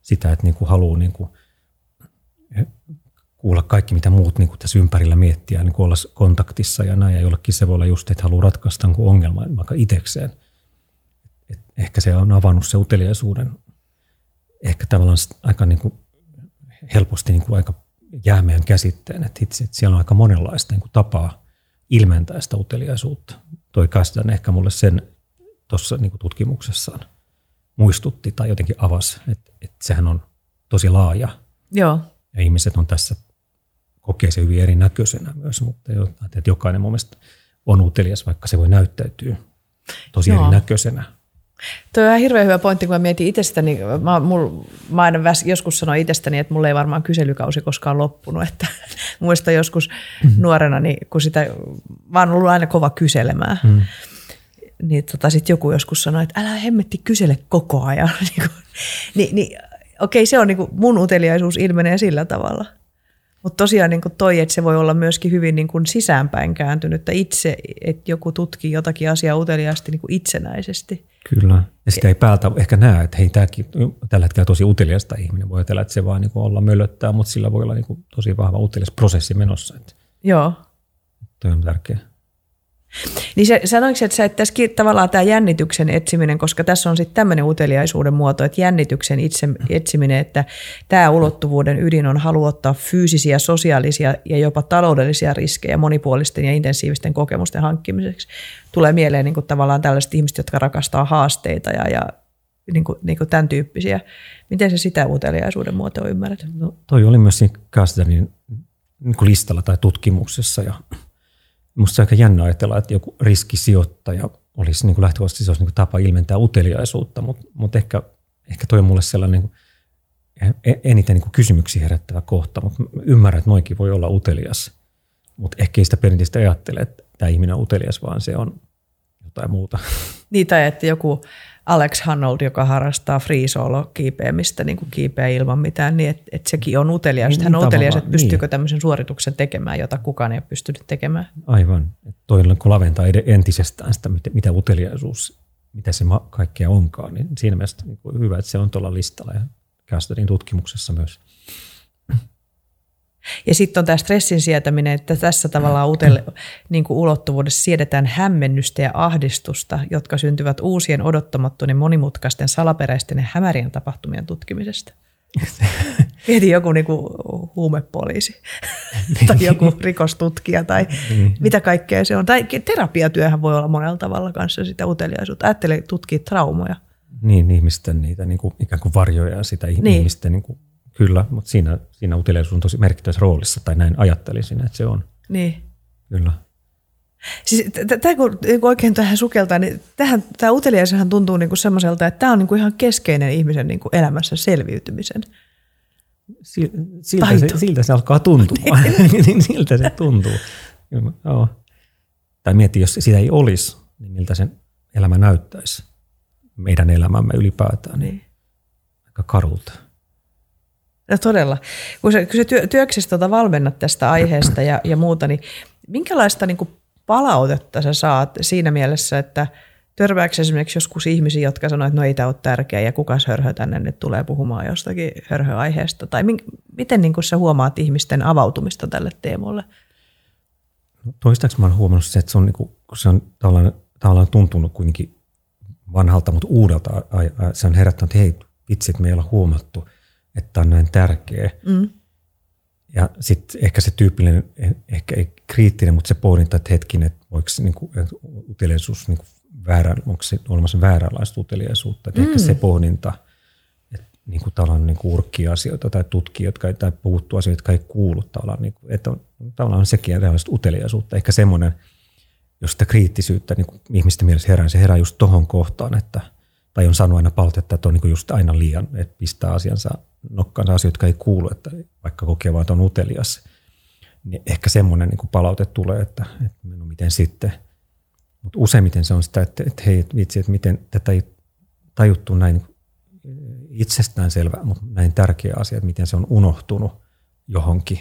sitä, että niin kuin haluaa niin kuin kuulla kaikki, mitä muut niin kuin tässä ympärillä miettiä, niin kuin olla kontaktissa ja näin. Ja jollekin se voi olla just, että haluaa ratkaista ongelman vaikka itsekseen. Et ehkä se on avannut se uteliaisuuden ehkä tavallaan aika niin kuin helposti niin kuin aika jäämeen käsitteen, että itse, että siellä on aika monenlaista niin kuin tapaa ilmentää sitä uteliaisuutta. Toi Kasdan ehkä mulle sen tuossa niin tutkimuksessaan muistutti tai jotenkin avasi, että, että sehän on tosi laaja. Joo. Ja ihmiset on tässä, kokee se hyvin erinäköisenä myös, mutta että jokainen mun mielestä on utelias, vaikka se voi näyttäytyä tosi Joo. erinäköisenä. Tuo on ihan hirveän hyvä pointti, kun mä mietin itsestäni. Mä, mul, mä aina väs, joskus sanoin itsestäni, että mulla ei varmaan kyselykausi koskaan loppunut. Että, muista joskus mm-hmm. nuorena, niin kun sitä, mä oon ollut aina kova kyselemään. Mm. Niin tota, sitten joku joskus sanoi, että älä hemmetti kysele koko ajan. niin, niin, niin okei, se on niin kuin, mun uteliaisuus ilmenee sillä tavalla. Mutta tosiaan niin toi, että se voi olla myöskin hyvin niin kuin sisäänpäin kääntynyt, itse, että joku tutkii jotakin asiaa uteliaasti niin kuin itsenäisesti. Kyllä. Ja sitä ei päältä ehkä näe, että hei, tämäkin tällä hetkellä tosi uteliasta ihminen. Voi ajatella, että se vaan niin kuin olla möllöttää, mutta sillä voi olla niin kuin tosi vahva utelias prosessi menossa. Että Joo. Toi on tärkeä. Niin se, että, että tässä tavallaan tämä jännityksen etsiminen, koska tässä on sitten tämmöinen uteliaisuuden muoto, että jännityksen itse, etsiminen, että tämä ulottuvuuden ydin on halu ottaa fyysisiä, sosiaalisia ja jopa taloudellisia riskejä monipuolisten ja intensiivisten kokemusten hankkimiseksi. Tulee mieleen niin kuin tavallaan tällaiset ihmiset, jotka rakastaa haasteita ja, ja niin kuin, niin kuin tämän tyyppisiä. Miten se sitä uteliaisuuden muotoa ymmärrät? No, toi oli myös Kasdanin niin listalla tai tutkimuksessa ja On aika jännä ajatella, että joku riskisijoittaja olisi niin lähtökohtaisesti se olisi niin tapa ilmentää uteliaisuutta, mutta, mutta ehkä, ehkä toi on mulle sellainen niin eniten niin kysymyksiä herättävä kohta, mutta ymmärrän, että noinkin voi olla utelias, mutta ehkä ei sitä perinteistä ajattele, että tämä ihminen on utelias, vaan se on jotain muuta. Tai että joku Alex Hannold, joka harrastaa free solo kiipeämistä, niin kuin kiipeä ilman mitään, niin että et sekin on utelias. Niin, hän on utelias, että pystyykö niin. tämmöisen suorituksen tekemään, jota kukaan ei ole pystynyt tekemään. Aivan. Toi on laventaa entisestään sitä, mitä, mitä uteliaisuus, mitä se kaikkea onkaan. Niin siinä mielessä niin hyvä, että se on tuolla listalla ja Castonin tutkimuksessa myös. Ja sitten on tämä stressin sietäminen, että tässä tavallaan utelle, niin kuin ulottuvuudessa siedetään hämmennystä ja ahdistusta, jotka syntyvät uusien odottamattomien monimutkaisten salaperäisten ja hämärien tapahtumien tutkimisesta. Mieti joku niin kuin huumepoliisi tai joku rikostutkija tai niin. mitä kaikkea se on. Tai terapiatyöhän voi olla monella tavalla kanssa sitä uteliaisuutta. Ajattele tutkia traumoja. Niin, ihmisten niitä niin kuin, ikään kuin varjoja ja sitä niin. ihmisten niin kuin Kyllä, mutta siinä, siinä uteliaisuus on tosi merkittävässä roolissa, tai näin ajattelisin, että se on. Niin. Kyllä. Siis tämä kun oikein tähän sukeltaa, niin tähän, tämä uteliaisuushan tuntuu niinku semmoiselta, että tämä on niinku ihan keskeinen ihmisen niinku elämässä selviytymisen siltä, se, siltä se alkaa tuntua. Niin. niin siltä se tuntuu. Joo. Tai mieti, jos sitä ei olisi, niin miltä sen elämä näyttäisi. Meidän elämämme ylipäätään. Niin. Aika karulta. No todella. Kun sä, kun sä työ, työksessä tuota valmennat tästä aiheesta ja, ja muuta, niin minkälaista niin kuin palautetta sä saat siinä mielessä, että törmääkö esimerkiksi joskus ihmisiä, jotka sanoo, että no ei tämä ole tärkeä ja kuka hörhö tänne nyt tulee puhumaan jostakin hörhöaiheesta? Tai min, miten niin kuin sä huomaat ihmisten avautumista tälle teemolle? Toistaiseksi mä olen huomannut se, että se on, niin kuin, se on tavallaan, tavallaan tuntunut kuitenkin vanhalta, mutta uudelta. Se on herättänyt, että hei vitsi, että me ei olla huomattu – että on näin tärkeä. Mm. Ja sitten ehkä se tyypillinen, ehkä ei kriittinen, mutta se pohdinta, että hetkinen, että voiko se niinku, uteliaisuus niinku väärä, onko se olemassa vääränlaista uteliaisuutta. Että mm. ehkä se pohdinta, että niinku tavallaan niinku urkkii asioita tai tutkii, jotka ei, tai puuttuu asioita, jotka ei kuulu tavallaan, niinku, että on, tavallaan sekin erilaista uteliaisuutta. Ehkä semmoinen, jos sitä kriittisyyttä niin ihmisten mielessä herää, se herää just tohon kohtaan, että – tai on saanut aina palautetta, että on niin just aina liian, että pistää asiansa nokkaansa asioita, jotka ei kuulu, että vaikka kokee vaan, että on utelias. Niin ehkä semmoinen niin palaute tulee, että, että no miten sitten. Mutta useimmiten se on sitä, että, että hei, vitsi, että miten tätä ei tajuttu näin itsestään selvä, mutta näin tärkeä asia, että miten se on unohtunut johonkin.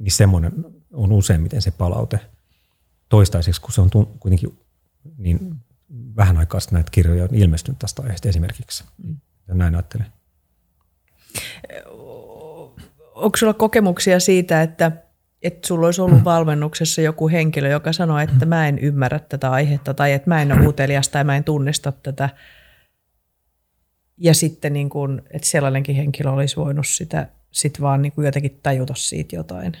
Niin semmoinen on useimmiten se palaute toistaiseksi, kun se on kuitenkin niin vähän aikaa sitten näitä kirjoja on ilmestynyt tästä aiheesta esimerkiksi. Ja näin ajattelen. Onko sulla kokemuksia siitä, että, että sulla olisi ollut valmennuksessa joku henkilö, joka sanoo, että mä en ymmärrä tätä aihetta tai että mä en ole utelias tai mä en tunnista tätä. Ja sitten, niin kuin, että sellainenkin henkilö olisi voinut sitä sit vaan niin kuin jotenkin tajuta siitä jotain.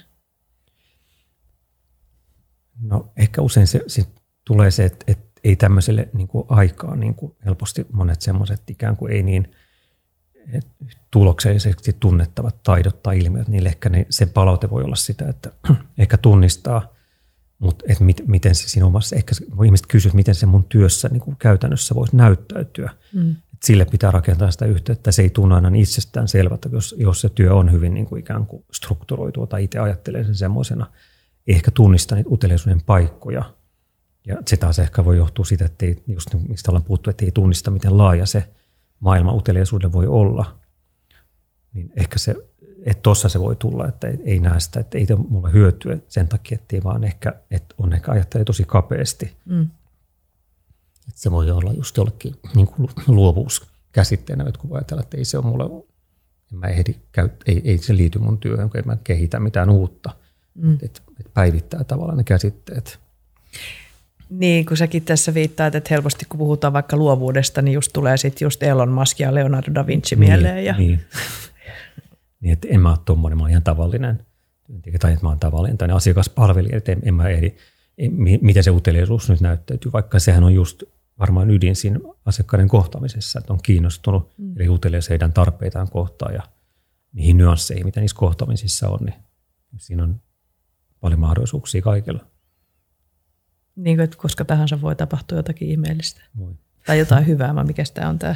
No ehkä usein se, se tulee se, että, että ei tämmöiselle niin kuin aikaa niin kuin helposti monet semmoiset ikään kuin ei niin tuloksellisesti tunnettavat taidot tai ilmiöt, niille ehkä ne, sen palaute voi olla sitä, että ehkä tunnistaa, mutta että mit, miten se siinä omassa, ehkä ihmiset kysyä, miten se mun työssä niin kuin käytännössä voisi näyttäytyä. Mm. Et sille pitää rakentaa sitä yhteyttä, se ei tunne aina itsestään selvältä, jos, jos se työ on hyvin niin kuin ikään kuin strukturoitua tai itse ajattelee sen semmoisena, ehkä tunnistaa niitä uteliaisuuden paikkoja – ja se taas ehkä voi johtua siitä, että ei, just mistä ollaan puhuttu, että ei tunnista, miten laaja se maailman uteliaisuuden voi olla. Niin ehkä se, että tuossa se voi tulla, että ei, ei näe sitä, että ei mulla hyötyä sen takia, että ei vaan ehkä, että on ehkä ajattelee tosi kapeasti. Mm. Että se voi olla just jollekin niin kuin luovuus käsitteenä, että kun voi ajatella, että ei se ole mulle, en mä ehdi, käy, ei, ei se liity mun työhön, kun en mä kehitä mitään uutta. Mm. Että et päivittää tavallaan ne käsitteet. Niin, kun säkin tässä viittaat, että helposti kun puhutaan vaikka luovuudesta, niin just tulee sitten just Elon Musk ja Leonardo da Vinci niin, mieleen. Ja... Niin. niin, että en mä ole tuommoinen, mä oon ihan tavallinen tai että mä oon tavallinen tai asiakaspalvelija, että en, en mä ehdi, miten se uteliaisuus nyt näyttäytyy, vaikka sehän on just varmaan ydin siinä asiakkaiden kohtaamisessa, että on kiinnostunut mm. eli utelias heidän tarpeitaan kohtaan ja niihin nyansseihin, mitä niissä kohtaamisissa on, niin siinä on paljon mahdollisuuksia kaikilla. Niin kuin, että koska tahansa voi tapahtua jotakin ihmeellistä. Voi. Tai jotain hyvää, vaan mikä tämä on tämä.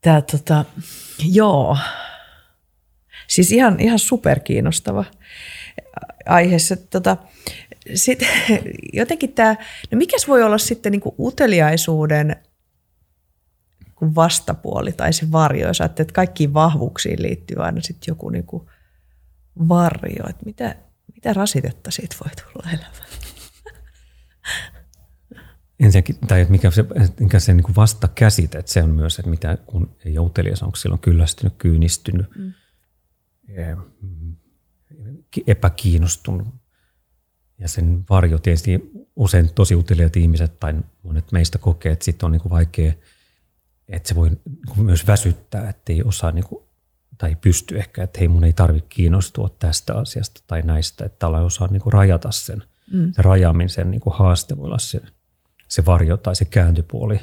Tämä tota, joo. Siis ihan, ihan superkiinnostava aihe. Tota, sit, jotenkin tämä, no mikäs voi olla sitten niin uteliaisuuden vastapuoli tai se varjo, jos että kaikkiin vahvuuksiin liittyy aina sitten joku niin varjo, että mitä, mitä rasitetta siitä voi tulla elämään? Ensinnäkin, tai että mikä se, mikä se niin vasta käsite, että se on myös, että mitä, kun ei ole utelias, onko silloin kyllästynyt, kyynistynyt, mm. epäkiinnostunut. Ja sen varjo tietysti usein tosi uteliaat ihmiset tai monet meistä kokee, että sitten on niin kuin vaikea, että se voi niin myös väsyttää, että ei osaa niin kuin, tai pysty ehkä, että hei mun ei tarvitse kiinnostua tästä asiasta tai näistä, että tällä osaa niin kuin rajata sen – mm. se rajaamisen niin kuin haaste voi olla se, se varjo tai se kääntöpuoli.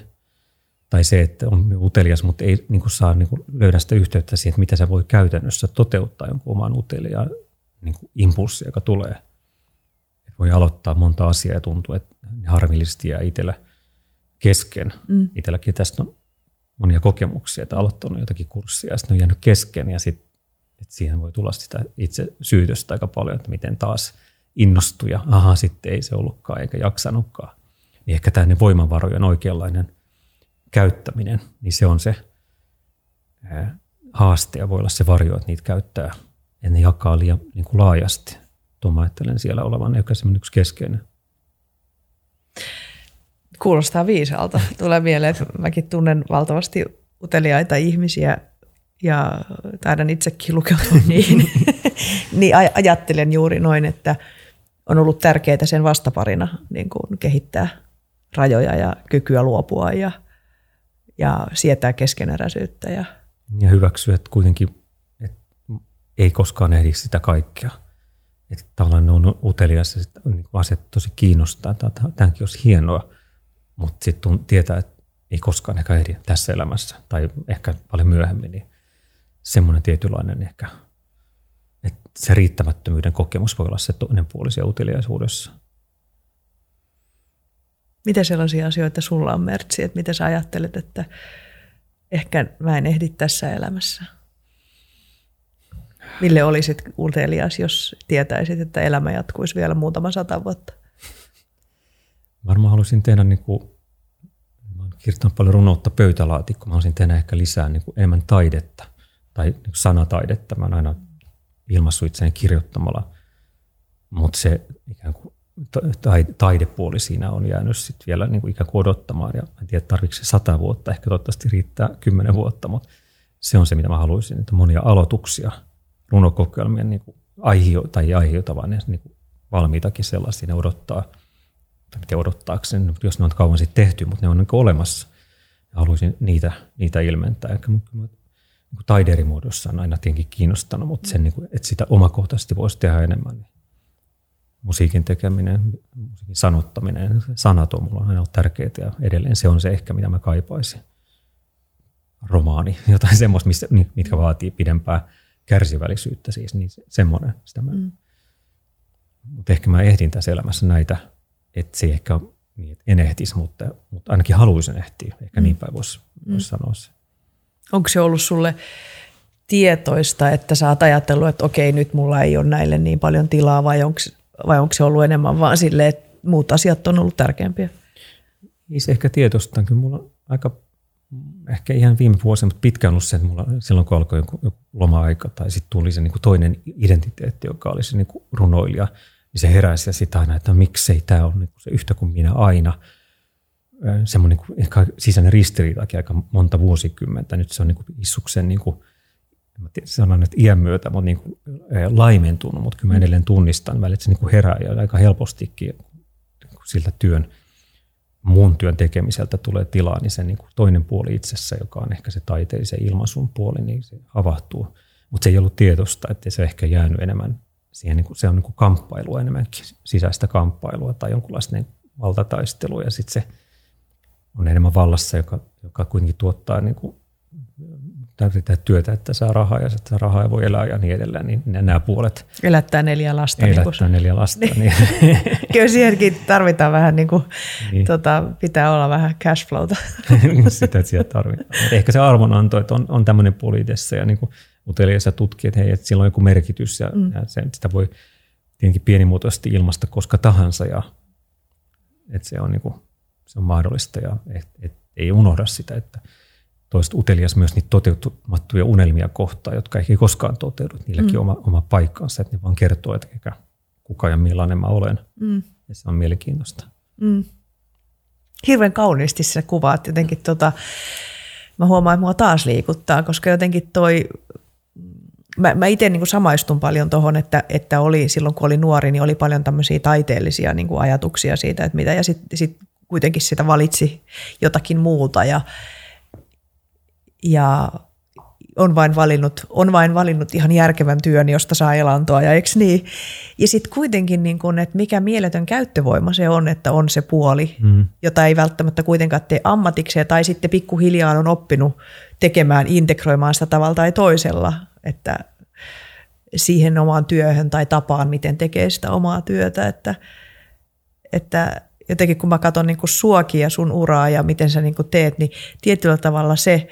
Tai se, että on utelias, mutta ei niin kuin saa niin kuin löydä sitä yhteyttä siihen, että mitä se voi käytännössä toteuttaa jonkun oman uteliaan niin kuin impulssi, joka tulee. Et voi aloittaa monta asiaa ja tuntuu, että harmillisesti jää itsellä kesken. Mm. Itselläkin tästä on monia kokemuksia, että aloittanut jotakin kurssia ja sitten on jäänyt kesken ja sitten siihen voi tulla sitä itse syytöstä aika paljon, että miten taas – innostui ja aha, sitten ei se ollutkaan eikä jaksanutkaan. Niin ehkä tänne voimavarojen oikeanlainen käyttäminen, niin se on se haaste ja voi olla se varjo, että niitä käyttää ja ne jakaa liian niin kuin laajasti. Tuo mä ajattelen siellä olevan ehkä semmoinen yksi keskeinen. Kuulostaa viisaalta. Tulee mieleen, että mäkin tunnen valtavasti uteliaita ihmisiä ja taidan itsekin lukeutua niihin. niin ajattelen juuri noin, että – on ollut tärkeää sen vastaparina niin kuin kehittää rajoja ja kykyä luopua ja, ja sietää keskeneräisyyttä. Ja, ja hyväksyä, että kuitenkin että ei koskaan ehdi sitä kaikkea. Että tavallaan on utelias ja niin asiat tosi kiinnostaa. Tämäkin olisi hienoa, mutta sitten tietää, että ei koskaan ehkä ehdi tässä elämässä tai ehkä paljon myöhemmin. Niin semmoinen tietynlainen ehkä – että se riittämättömyyden kokemus voi olla se toinen puoli siellä uteliaisuudessa. Mitä sellaisia asioita sulla on, Mertsi, että mitä sä ajattelet, että ehkä mä en ehdi tässä elämässä? Mille olisit utelias, jos tietäisit, että elämä jatkuisi vielä muutama sata vuotta? Varmaan haluaisin tehdä, niin kuin, mä olen kirjoittanut paljon runoutta pöytälaatikkoon, mä haluaisin tehdä ehkä lisää niin kuin enemmän taidetta tai niin sanataidetta. Mä olen aina ilmaissut itseäni kirjoittamalla, mutta se ikään kuin taidepuoli siinä on jäänyt sit vielä niin kuin ikään kuin odottamaan. Ja en tiedä, tarvitse se sata vuotta, ehkä toivottavasti riittää kymmenen vuotta, mutta se on se, mitä mä haluaisin, että monia aloituksia runokokoelmien niin kuin aihio, tai aiheita, vaan ne niin kuin valmiitakin sellaisia, ne odottaa, tai miten odottaako sen, jos ne on kauan sitten tehty, mutta ne on niin olemassa. haluaisin niitä, niitä ilmentää. Ehkä niin taiderimuodossa on aina tietenkin kiinnostanut, mutta sen, niin kuin, että sitä omakohtaisesti voisi tehdä enemmän. Niin musiikin tekeminen, musiikin sanottaminen, sanat on mulla aina ollut tärkeitä ja edelleen se on se ehkä, mitä mä kaipaisin. Romaani, jotain semmoista, mitkä vaatii pidempää kärsivällisyyttä siis, niin semmoinen. Sitä mä, mm. Mutta ehkä mä ehdin tässä elämässä näitä, että se ehkä niin, että en ehtisi, mutta, mutta ainakin haluaisin ehtiä. Ehkä mm. niin päin voisi mm. vois sanoa se. Onko se ollut sulle tietoista, että sä oot ajatellut, että okei, nyt mulla ei ole näille niin paljon tilaa, vai onko, vai onko se ollut enemmän vaan silleen, että muut asiat on ollut tärkeämpiä? Ei se ehkä tietoista. Kyllä mulla on aika, ehkä ihan viime vuosina, mutta pitkään ollut se, että mulla silloin kun alkoi joku, joku loma-aika tai sitten tuli se niin kuin toinen identiteetti, joka oli se niin kuin runoilija, niin se heräsi ja sitä aina, että miksei tämä ole niin kuin se yhtä kuin minä aina – semmoinen niin ehkä sisäinen ristiriitakin aika monta vuosikymmentä. Nyt se on niin kuin Issuksen, niin kuin, sanon nyt iän myötä, mutta niin kuin, laimentunut, mutta kyllä mä edelleen tunnistan välillä, että se niin kuin herää ja aika helpostikin siltä työn, muun työn tekemiseltä tulee tilaa, niin se niin kuin toinen puoli itsessä, joka on ehkä se taiteellisen ilmaisun puoli, niin se avahtuu. Mutta se ei ollut tietosta, että se ehkä jäänyt enemmän siihen, niin kuin, se on niin kuin kamppailua enemmänkin, sisäistä kamppailua tai jonkunlaista niin valtataistelua ja sitten se – on enemmän vallassa, joka, joka kuitenkin tuottaa niin kuin, tehdä työtä, että saa rahaa ja että saa rahaa ja voi elää ja niin edelleen, niin nämä puolet. Elättää neljä lasta. Elättää niin kuin, neljä lasta. Niin. Kyllä siihenkin tarvitaan vähän, niin kuin, niin. Tota, pitää olla vähän cash flowta. Sitä, että sieltä tarvitaan. Ehkä se arvonanto, että on, on tämmöinen puoli itse ja niin kuin utelias ja tutkii, että hei, että sillä on joku merkitys ja, mm. ja se, sitä voi tietenkin pienimuotoisesti ilmasta koska tahansa ja että se on niin kuin, se on mahdollista ja et, et, ei unohda sitä, että toiset utelias myös niitä toteutumattuja unelmia kohtaa, jotka ei koskaan toteudu. Niilläkin mm. oma, oma paikkansa, että ne vaan kertoo, että kuka ja millainen mä olen. Mm. Ja se on mielenkiintoista. Mm. Hirveän kauniisti sä kuvaat jotenkin tota, mä huomaan, että mua taas liikuttaa, koska jotenkin toi mä, mä itse niin samaistun paljon tuohon, että, että oli, silloin kun oli nuori, niin oli paljon tämmöisiä taiteellisia niin kuin ajatuksia siitä, että mitä, ja sitten sit kuitenkin sitä valitsi jotakin muuta ja, ja on vain, valinnut, on vain valinnut ihan järkevän työn, josta saa elantoa ja eikö niin? Ja sitten kuitenkin, niin kun, että mikä mieletön käyttövoima se on, että on se puoli, mm. jota ei välttämättä kuitenkaan tee ammatikseen tai sitten pikkuhiljaa on oppinut tekemään, integroimaan sitä tavalla tai toisella, että siihen omaan työhön tai tapaan, miten tekee sitä omaa työtä, että, että jotenkin kun mä katson niin suokia ja sun uraa ja miten sä niin teet, niin tietyllä tavalla se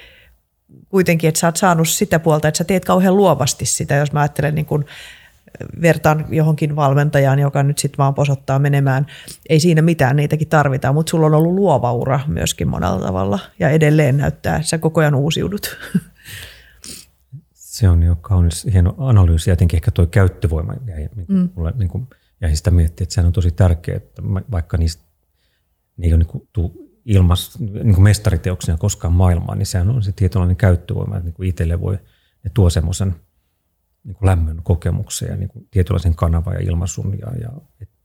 kuitenkin, että sä oot saanut sitä puolta, että sä teet kauhean luovasti sitä, jos mä ajattelen niin kuin vertaan johonkin valmentajaan, joka nyt sitten vaan posottaa menemään. Ei siinä mitään, niitäkin tarvitaan, mutta sulla on ollut luova ura myöskin monella tavalla ja edelleen näyttää, että sä koko ajan uusiudut. Se on jo kaunis, hieno analyysi, jotenkin ehkä tuo käyttövoima jäi mm. mulle niin kuin – ja sitä miettiä, että sehän on tosi tärkeää, että vaikka niistä ne ei ole niin kuin, ilmas, niin kuin mestariteoksena koskaan maailmaan, niin sehän on se tietynlainen käyttövoima, että niin kuin itselle voi, ne tuo semmoisen niin kuin lämmön kokemuksen ja niin kuin tietynlaisen kanavan ja ilmaisun ja, ja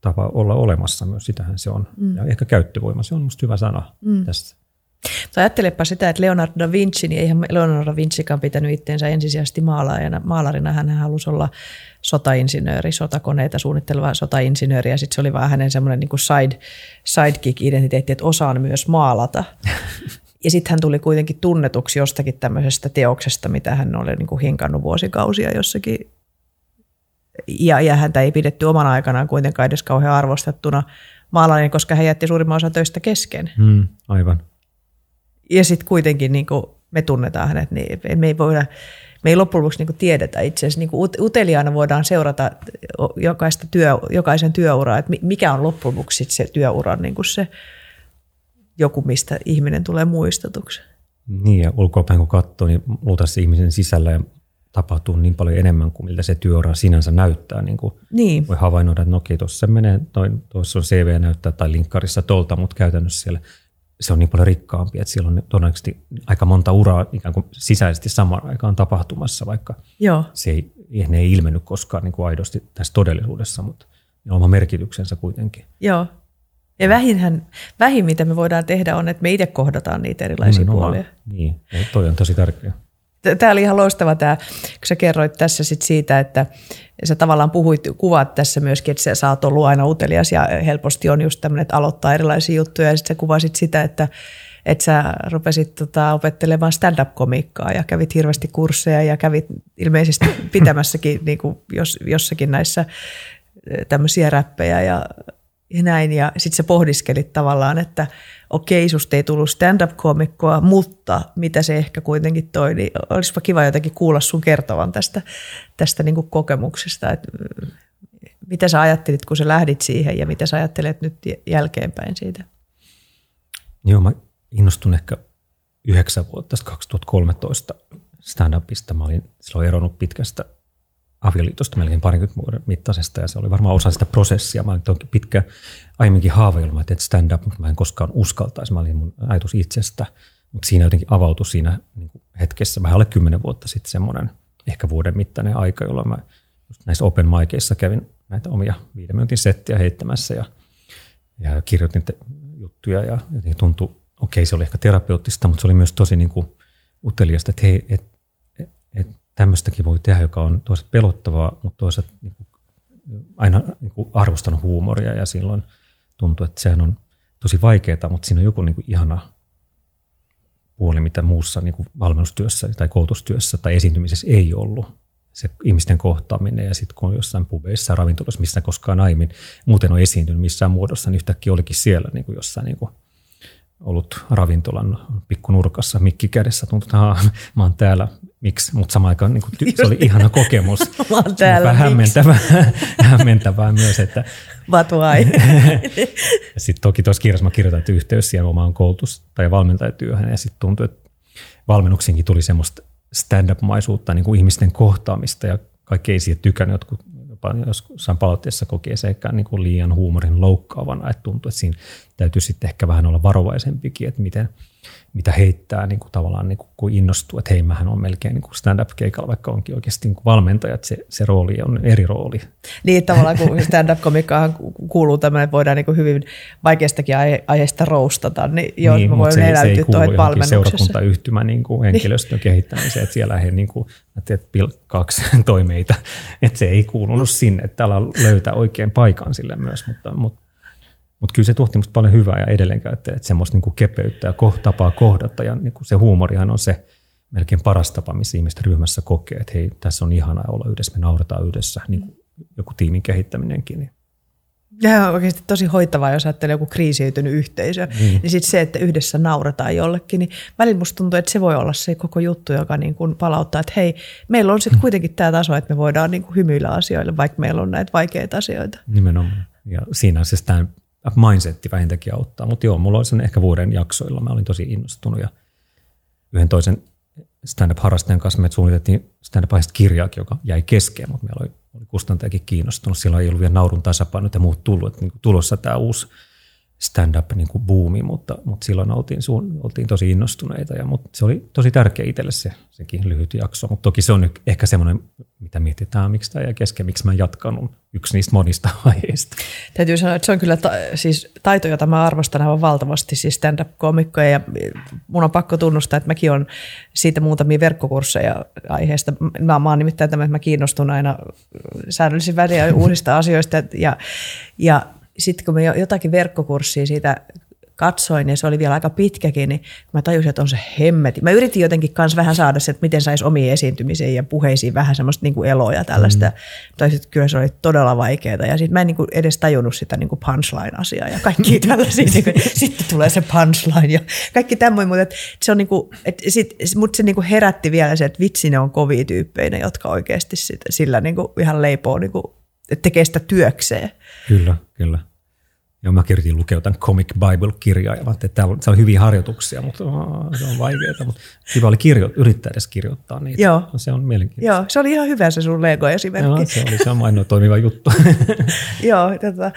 tapa olla olemassa myös, sitähän se on. Mm. Ja ehkä käyttövoima, se on musta hyvä sana mm. tässä. Tai ajattelepa sitä, että Leonardo da Vinci, niin eihän Leonardo da Vincikaan pitänyt itseensä ensisijaisesti maalaajana. Maalarina hän halusi olla sotainsinööri, sotakoneita suunnitteleva sotainsinööri, ja sitten se oli vaan hänen semmoinen niin side, sidekick-identiteetti, että osaan myös maalata. Ja sitten hän tuli kuitenkin tunnetuksi jostakin tämmöisestä teoksesta, mitä hän oli niin kuin hinkannut vuosikausia jossakin. Ja, ja häntä ei pidetty omana aikanaan kuitenkaan edes kauhean arvostettuna maalainen, koska hän jätti suurimman osan töistä kesken. Mm, aivan ja sitten kuitenkin niin kuin me tunnetaan hänet, niin me ei voida, me ei loppujen lopuksi niin tiedetä itse asiassa. Niin uteliaana voidaan seurata jokaista työ, jokaisen työuraa, että mikä on loppujen lopuksi se työuran niin se joku, mistä ihminen tulee muistetuksi. Niin ja ulkoapäin kun katsoo, niin luultavasti ihmisen sisällä ja tapahtuu niin paljon enemmän kuin miltä se työura sinänsä näyttää. Niin kuin niin. Voi havainnoida, että no okei, tuossa menee, tuossa on CV näyttää tai linkkarissa tolta, mutta käytännössä siellä se on niin paljon rikkaampi, että siellä on todennäköisesti aika monta uraa ikään kuin sisäisesti samaan aikaan tapahtumassa, vaikka Joo. se ei, ne ei ilmennyt koskaan niin kuin aidosti tässä todellisuudessa, mutta ne on oma merkityksensä kuitenkin. Joo. Ja vähinhän, vähin, mitä me voidaan tehdä, on, että me itse kohdataan niitä erilaisia Nimenomaan. puolia. Niin, ja toi on tosi tärkeää. Tämä oli ihan loistava tämä, kun sä kerroit tässä sit siitä, että sä tavallaan puhuit, kuvaat tässä myöskin, että sä oot ollut aina utelias ja helposti on just tämmöinen, että aloittaa erilaisia juttuja ja sitten sä kuvasit sitä, että, että sä rupesit tota, opettelemaan stand-up-komiikkaa ja kävit hirveästi kursseja ja kävit ilmeisesti pitämässäkin niin kuin jos, jossakin näissä tämmöisiä räppejä ja, ja näin. Ja sitten sä pohdiskelit tavallaan, että okei, susta ei tullut stand-up-komikkoa, mutta mitä se ehkä kuitenkin toi, niin olisipa kiva jotenkin kuulla sun kertovan tästä, tästä niin kuin kokemuksesta, että mitä sä ajattelit, kun sä lähdit siihen ja mitä sä ajattelet nyt jälkeenpäin siitä? Joo, mä innostun ehkä yhdeksän vuotta, tästä 2013 stand-upista. Mä olin silloin eronnut pitkästä avioliitosta melkein parikymmentä vuoden mittaisesta ja se oli varmaan osa sitä prosessia. Mä olin pitkä aiemminkin haaveilma, että stand-up, mutta mä en koskaan uskaltaisi. Mä olin mun ajatus itsestä, mutta siinä jotenkin avautui siinä niin hetkessä vähän alle kymmenen vuotta sitten semmoinen ehkä vuoden mittainen aika, jolloin mä just näissä open micissa kävin näitä omia viiden minuutin settiä heittämässä ja, ja kirjoitin te- juttuja ja jotenkin tuntui, okei se oli ehkä terapeuttista, mutta se oli myös tosi niin kuin uteliasta, että hei, et, et, et tämmöistäkin voi tehdä, joka on toisaalta pelottavaa, mutta toisaalta niin kuin, aina niin kuin arvostanut huumoria ja silloin tuntuu, että sehän on tosi vaikeaa, mutta siinä on joku niin kuin ihana puoli, mitä muussa niin kuin valmennustyössä tai koulutustyössä tai esiintymisessä ei ollut. Se ihmisten kohtaaminen ja sitten kun on jossain pubeissa ravintolassa, missä koskaan aiemmin muuten on esiintynyt missään muodossa, niin yhtäkkiä olikin siellä niin kuin jossain niin kuin ollut ravintolan pikkunurkassa, mikki kädessä, tuntuu, että mä oon täällä, miksi, mutta samaan aikaan niin kuin, se oli ihana kokemus. Mä oon täällä, Vähän hämmentävää, hämmentävää myös, että But why? sitten toki tuossa kirjassa mä kirjoitan, että yhteys siihen omaan koulutus- tai valmentajatyöhön. Ja sitten tuntui, että valmennuksenkin tuli semmoista stand-up-maisuutta, niin kuin ihmisten kohtaamista. Ja kaikki ei siitä tykännyt, jotkut jopa jossain palautteessa kokee se ehkä niin kuin liian huumorin loukkaavana, että tuntuu, että siinä täytyy sitten ehkä vähän olla varovaisempikin, että miten, mitä heittää niin kuin tavallaan niin kuin, kun innostuu, että hei, mähän on melkein niin kuin stand-up-keikalla, vaikka onkin oikeasti niin kuin valmentaja, että se, se rooli on eri rooli. Niin, tavallaan kun stand-up-komikkaan kuuluu tämmöinen, että voidaan niin hyvin vaikeastakin aihe- aiheesta roustata, niin joo, niin, mä voin se, se ei kuulu johonkin seurakuntayhtymän niin. kuin henkilöstön kehittämiseen, että siellä he niin kuin, teet pilkkaaksi toimeita, että se ei kuulunut sinne, että täällä löytää oikein paikan sille myös, mutta, mutta mutta kyllä se tuotti musta paljon hyvää ja edelleenkään, että, että semmoista niin kuin kepeyttä ja tapaa kohdata. Ja niin kuin se huumorihan on se melkein paras tapa, missä ihmiset ryhmässä kokee, että hei, tässä on ihanaa olla yhdessä, me nauretaan yhdessä, niin kuin joku tiimin kehittäminenkin. Niin. Ja on oikeasti tosi hoitavaa, jos ajattelee joku kriisiytynyt yhteisö. Mm. Niin sitten se, että yhdessä nauretaan jollekin, niin välillä musta tuntuu, että se voi olla se koko juttu, joka niin kuin palauttaa, että hei, meillä on sitten kuitenkin tämä taso, että me voidaan niin kuin hymyillä asioille, vaikka meillä on näitä vaikeita asioita. Nimenomaan. Ja siinä se sitä mindsetti vähintäänkin auttaa. Mutta joo, mulla oli sen ehkä vuoden jaksoilla. Mä olin tosi innostunut ja yhden toisen stand-up-harrastajan kanssa me suunniteltiin stand up kirjaakin, joka jäi kesken, mutta meillä oli, oli kustantajakin kiinnostunut. Silloin ei ollut vielä naurun tasapainot ja muut tullut. Että niin tulossa tämä uusi stand-up niin mutta, mutta silloin oltiin, suun, oltiin tosi innostuneita. Ja, mutta se oli tosi tärkeä itselle se, sekin lyhyt jakso, mutta toki se on ehkä semmoinen, mitä mietitään, miksi tämä jäi kesken, miksi mä en jatkanut yksi niistä monista aiheista. Täytyy sanoa, että se on kyllä ta- siis taito, jota mä arvostan aivan valtavasti, siis stand-up-komikkoja ja mun on pakko tunnustaa, että mäkin on siitä muutamia verkkokursseja aiheesta. Mä, mä oon nimittäin tämä, että mä kiinnostun aina säännöllisin väliä uusista asioista ja, ja sitten kun mä jotakin verkkokurssia siitä katsoin ja se oli vielä aika pitkäkin, niin mä tajusin, että on se hemmeti. Mä yritin jotenkin kanssa vähän saada se, että miten saisi omiin esiintymisiin ja puheisiin vähän semmoista niin kuin eloa ja tällaista. Mm. Tai sitten kyllä se oli todella vaikeaa ja sitten mä en niin kuin edes tajunnut sitä niin kuin punchline-asiaa ja kaikki tällaisia. niin kuin, sitten tulee se punchline ja kaikki tämmöinen, mutta et se on niin kuin, et sit, mut se niin kuin herätti vielä se, että vitsi ne on kovia tyyppejä, jotka oikeasti sit, sillä niin kuin ihan leipoo, niin kuin, että tekee sitä työkseen. Kyllä, kyllä. Joo, mä kirjoitin lukea tämän Comic Bible-kirjaa ja että täällä on, on hyviä harjoituksia, mutta oh, se on vaikeaa. Mutta kiva oli kirjo, yrittää edes kirjoittaa niitä. Joo. Se on mielenkiintoista. Joo, se oli ihan hyvä se sun Lego-esimerkki. Joo, se oli se on ainoa toimiva juttu. Joo, tota,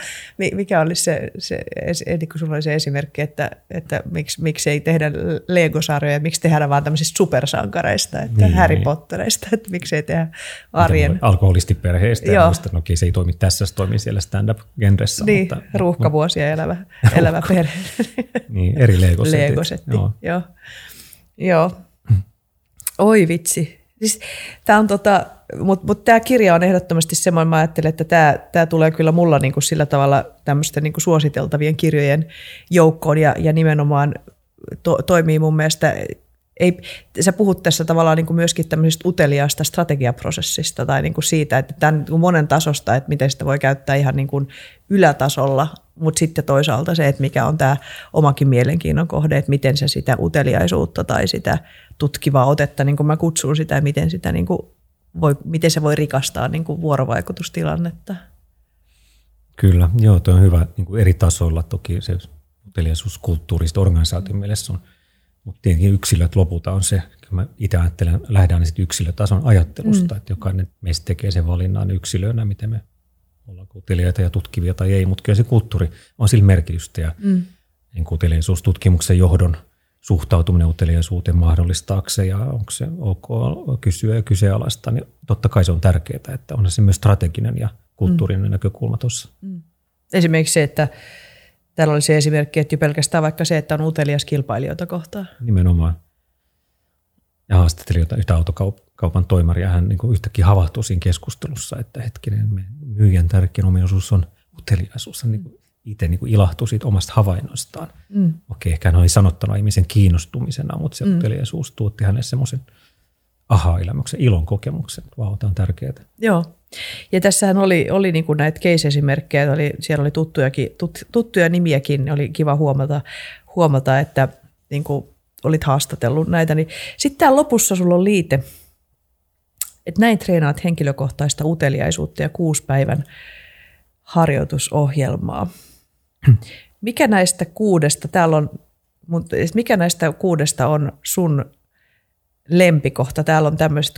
mikä oli se, se niin kun sulla oli se esimerkki, että, että miksi, miksi ei tehdä Lego-sarjoja, miksi tehdään vaan tämmöisistä supersankareista, että niin, Harry Potterista, että miksi ei tehdä arjen. Alkoholistiperheistä ja muista, no okei, se ei toimi tässä, se toimii siellä stand-up-genressä. Niin, mutta, ruuhka vuosia elävä, elävä perhe. niin, eri legosetit. Legosetti, joo. joo. Joo. Oi vitsi. Siis, tämä on tota, mutta mut tämä kirja on ehdottomasti semmoinen, mä ajattelen, että tämä, tämä tulee kyllä mulla niinku sillä tavalla tämmöisten niinku suositeltavien kirjojen joukkoon ja, ja nimenomaan to, toimii mun mielestä ei, sä puhut tässä tavallaan niin kuin myöskin tämmöisestä uteliaasta strategiaprosessista tai niin kuin siitä, että tämän niin monen tasosta, että miten sitä voi käyttää ihan niin kuin ylätasolla, mutta sitten toisaalta se, että mikä on tämä omakin mielenkiinnon kohde, että miten se sitä uteliaisuutta tai sitä tutkivaa otetta, niin kuin mä kutsun sitä, miten, sitä niin kuin voi, miten se voi rikastaa niin kuin vuorovaikutustilannetta. Kyllä, joo, tuo on hyvä niin kuin eri tasoilla. Toki se uteliaisuus kulttuurista organisaation mielessä on mutta tietenkin yksilöt lopulta on se, kun mä itse ajattelen, lähdään sitten yksilötason ajattelusta, mm. että jokainen meistä tekee sen valinnan yksilöönä, miten me ollaan kuuntelijoita ja tutkivia tai ei, mutta kyllä se kulttuuri on sillä merkitystä ja mm. niin tutkimuksen johdon suhtautuminen uteliaisuuteen mahdollistaakseen ja onko se ok kysyä ja kyseenalaista, niin totta kai se on tärkeää, että on se myös strateginen ja kulttuurinen mm. näkökulma tuossa. Mm. Esimerkiksi se, että Täällä oli se esimerkki, että jo pelkästään vaikka se, että on utelias kilpailijoita kohtaan. Nimenomaan. Ja haastatteli yhtä autokaupan toimaria. Hän niin yhtäkkiä havahtui siinä keskustelussa, että hetkinen, myyjän tärkein ominaisuus on uteliaisuus. Hän niin itse niin ilahtui siitä omasta havainnostaan. Mm. Okei, ehkä hän oli sanottanut ihmisen kiinnostumisena, mutta se mm. uteliaisuus tuotti hänelle semmoisen aha-elämyksen, ilon kokemuksen. Vau, tämä on tärkeää. Joo. Ja tässähän oli, oli niin kuin näitä case-esimerkkejä, oli, siellä oli tuttujakin, tut, tuttuja nimiäkin, oli kiva huomata, huomata että niin kuin olit haastatellut näitä. Niin sitten täällä lopussa sulla on liite, että näin treenaat henkilökohtaista uteliaisuutta ja kuusi päivän harjoitusohjelmaa. Mikä näistä kuudesta, täällä on, mikä näistä kuudesta on sun lempikohta? Täällä on tämmöiset,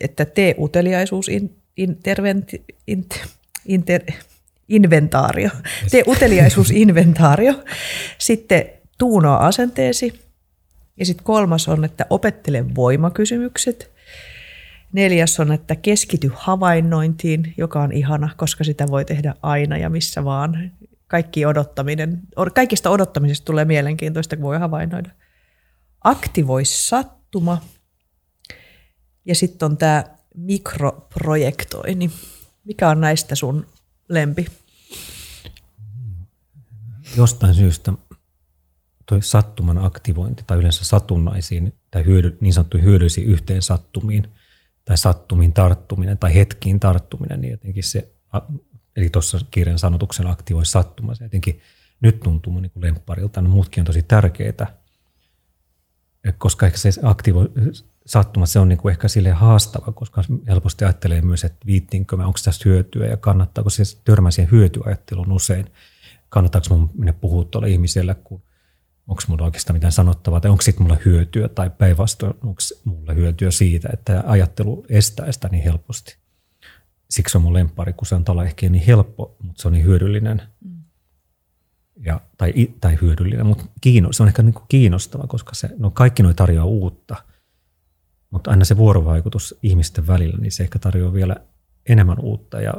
että tee uteliaisuus interventi, inter, inter, inventaario, tee uteliaisuusinventaario, sitten tuunoa asenteesi ja sitten kolmas on, että opettele voimakysymykset. Neljäs on, että keskity havainnointiin, joka on ihana, koska sitä voi tehdä aina ja missä vaan. Kaikki odottaminen, kaikista odottamisesta tulee mielenkiintoista, kun voi havainnoida. Aktivoi sattuma. Ja sitten on tämä mikroprojektointi. Mikä on näistä sun lempi? Jostain syystä toi sattuman aktivointi tai yleensä satunnaisiin tai hyödy, niin sanottuihin hyödyllisiin yhteen sattumiin tai sattumiin tarttuminen tai hetkiin tarttuminen, niin jotenkin se, eli tuossa kirjan sanotuksen aktivoi sattuma, se jotenkin nyt tuntuu niin kuin lempparilta, no muutkin on tosi tärkeitä, koska ehkä se aktivoi, sattuma, se on niin kuin ehkä sille haastava, koska helposti ajattelee myös, että viittiinkö mä, onko tästä hyötyä ja kannattaako se törmää siihen hyötyajatteluun usein. Kannattaako mun mennä puhua tuolle ihmiselle, kun onko mulla oikeastaan mitään sanottavaa, tai onko sitten mulla hyötyä, tai päinvastoin onko mulla hyötyä siitä, että ajattelu estää sitä niin helposti. Siksi on mun lempari, kun se on ehkä niin helppo, mutta se on niin hyödyllinen. Mm. Ja, tai, tai hyödyllinen, mutta kiinno, se on ehkä niin kuin kiinnostava, koska se, no kaikki noi tarjoaa uutta – mutta aina se vuorovaikutus ihmisten välillä, niin se ehkä tarjoaa vielä enemmän uutta ja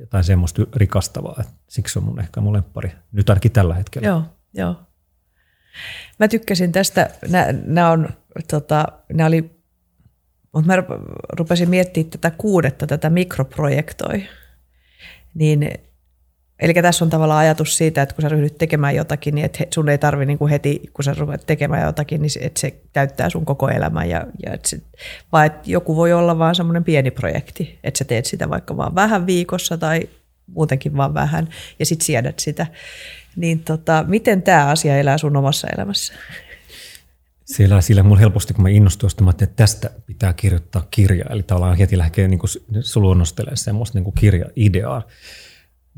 jotain semmoista rikastavaa. Siksi on mun ehkä mun lemppari, nyt ainakin tällä hetkellä. Joo, joo. Mä tykkäsin tästä, nämä on, tota, nämä oli, mutta mä rupesin miettimään tätä kuudetta, tätä mikroprojektoi. Niin Eli tässä on tavallaan ajatus siitä, että kun sä ryhdyt tekemään jotakin, niin että sun ei tarvi niin kuin heti, kun sä ruvet tekemään jotakin, niin että se täyttää sun koko elämän. Ja, ja että se, vaan että joku voi olla vaan semmoinen pieni projekti, että sä teet sitä vaikka vaan vähän viikossa tai muutenkin vaan vähän ja sitten siedät sitä. Niin tota, miten tämä asia elää sun omassa elämässä? Siellä, sillä mun helposti, kun mä innostuin, että, että tästä pitää kirjoittaa kirja. Eli tavallaan heti lähtee niin kuin, luonnostelemaan semmoista niin kirja-ideaa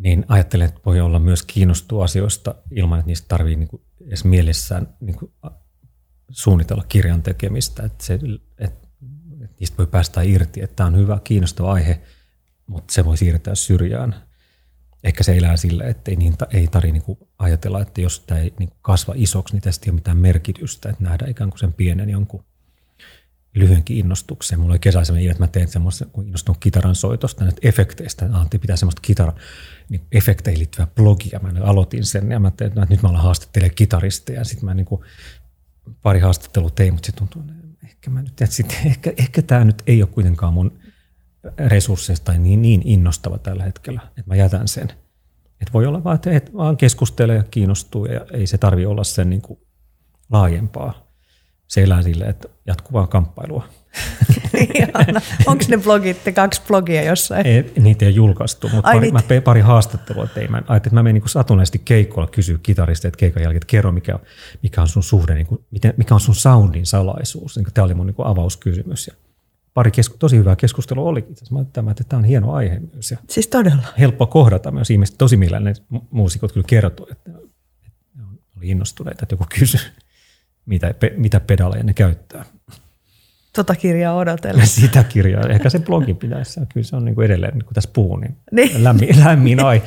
niin ajattelen, että voi olla myös kiinnostua asioista ilman, että niistä tarvii niin kuin edes mielessään niin kuin suunnitella kirjan tekemistä. Että, se, että, että niistä voi päästä irti, että tämä on hyvä, kiinnostava aihe, mutta se voi siirtää syrjään. Ehkä se elää sillä, että ei, niin, ei tarvitse niin ajatella, että jos tämä ei niin kasva isoksi, niin tästä ei ole mitään merkitystä, että nähdään ikään kuin sen pienen jonkun lyhyenkin innostuksen. Mulla oli kesällä sellainen että mä tein semmoista, kun innostun kitaran soitosta, näistä efekteistä. Antti pitää semmoista kitara, niin efekteihin liittyvää blogia. Mä aloitin sen ja mä tein, että nyt mä alan haastattelemaan kitaristeja. Sitten mä niin kuin pari haastattelua tein, mutta se tuntuu, että ehkä, mä nyt, että sitten, ehkä, ehkä tämä nyt ei ole kuitenkaan mun resursseista niin, niin innostava tällä hetkellä, että mä jätän sen. Että voi olla vaan, että et vaan keskustelee ja kiinnostuu ja ei se tarvi olla sen niin kuin laajempaa. Se elää sille, että jatkuvaa kamppailua. Onko ne blogit, te kaksi blogia jossain? Ei, niitä ei ole julkaistu, mutta Ai, pari, niitä. mä pari haastattelua tein. Mä ajattelin, että mä menin niin satunnaisesti keikolla kysyä kitarista, että keikan jälkeen, että kerro mikä, mikä on sun suhde, niin kuin, miten, mikä on sun soundin salaisuus. Niin tämä oli mun niin kuin avauskysymys. Ja pari kesku, tosi hyvää keskustelua oli. Mä ajattelin, että tämä on hieno aihe myös. Ja siis todella. Helppo kohdata myös ihmiset. Tosi millään ne muusikot kyllä kertoi, että, ne oli innostuneita, että joku kysyi, mitä, mitä pedaleja ne käyttää. Tota kirjaa odotella. Sitä kirjaa. Ehkä se blogi pitäisi. Kyllä se on niin kuin edelleen, niin kuin tässä puhuu, niin, niin. lämmin, lämmin ai.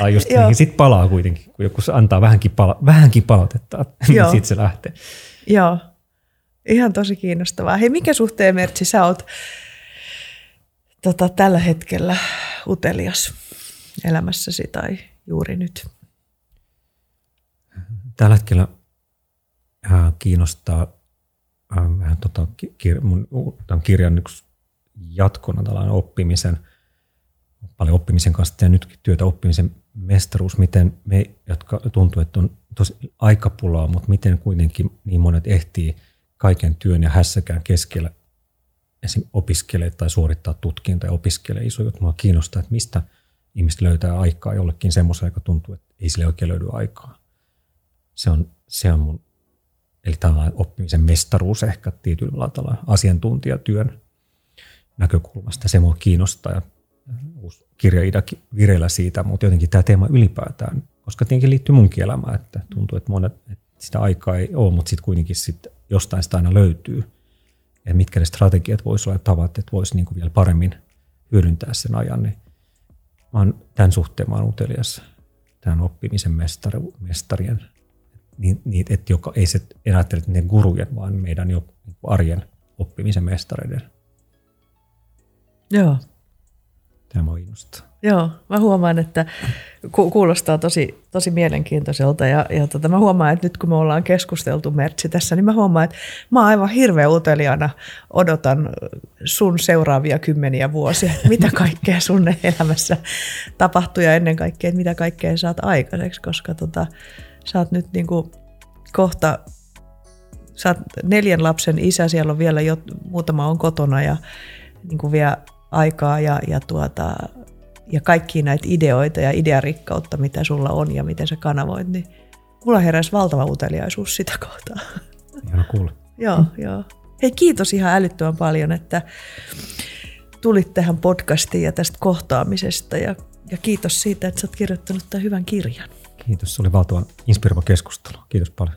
ai just niin. Sitten palaa kuitenkin, kun joku antaa vähänkin, pala, vähänkin palautetta, niin sitten se lähtee. Joo. Ihan tosi kiinnostavaa. Hei, mikä suhteen Mertsi sä oot tota, tällä hetkellä utelias elämässäsi tai juuri nyt? Tällä hetkellä äh, kiinnostaa äh, vähän tota, kir, mun tämän kirjan yksi jatkona tällainen oppimisen, paljon oppimisen kanssa ja nyt työtä oppimisen mestaruus, miten me, jotka tuntuu, että on tosi aikapulaa, mutta miten kuitenkin niin monet ehtii – kaiken työn ja hässäkään keskellä esim. opiskelee tai suorittaa tutkintoja ja opiskelee iso juttu. Mua kiinnostaa, että mistä ihmiset löytää aikaa jollekin semmoisen, joka tuntuu, että ei sille oikein löydy aikaa. Se on, se on mun, eli tällainen oppimisen mestaruus ehkä tietyllä tavalla asiantuntijatyön näkökulmasta. Se mua kiinnostaa ja uusi kirja vireillä siitä, mutta jotenkin tämä teema ylipäätään, koska tietenkin liittyy munkin elämään, että tuntuu, että monet, että sitä aikaa ei ole, mutta sitten kuitenkin sit jostain sitä aina löytyy. Ja mitkä ne strategiat voisi olla ja tavat, että voisi niinku vielä paremmin hyödyntää sen ajan. Niin mä oon, tämän suhteen mä oon utelias tämän oppimisen mestari, mestarien. Niin, niin, että joka, ei se ajattele, että ne gurujen, vaan meidän jo arjen oppimisen mestareiden. Joo. Tämä on innostaa. Joo, mä huomaan, että ku- kuulostaa tosi, tosi mielenkiintoiselta ja, ja tota, mä huomaan, että nyt kun me ollaan keskusteltu Mertsi tässä, niin mä huomaan, että mä oon aivan hirveän uteliaana odotan sun seuraavia kymmeniä vuosia, että mitä kaikkea sun elämässä tapahtuu ja ennen kaikkea, että mitä kaikkea saat aikaiseksi, koska tota, sä oot nyt niinku kohta, sä oot neljän lapsen isä, siellä on vielä jo, muutama on kotona ja niin kuin vie aikaa ja, ja tuota, ja kaikki näitä ideoita ja idearikkautta, mitä sulla on ja miten sä kanavoit, niin mulla heräsi valtava uteliaisuus sitä kohtaa. Ihan kuulla. joo, joo. Hei kiitos ihan älyttömän paljon, että tulit tähän podcastiin ja tästä kohtaamisesta ja, ja kiitos siitä, että sä oot kirjoittanut tämän hyvän kirjan. Kiitos, se oli valtavan inspiroiva keskustelu. Kiitos paljon.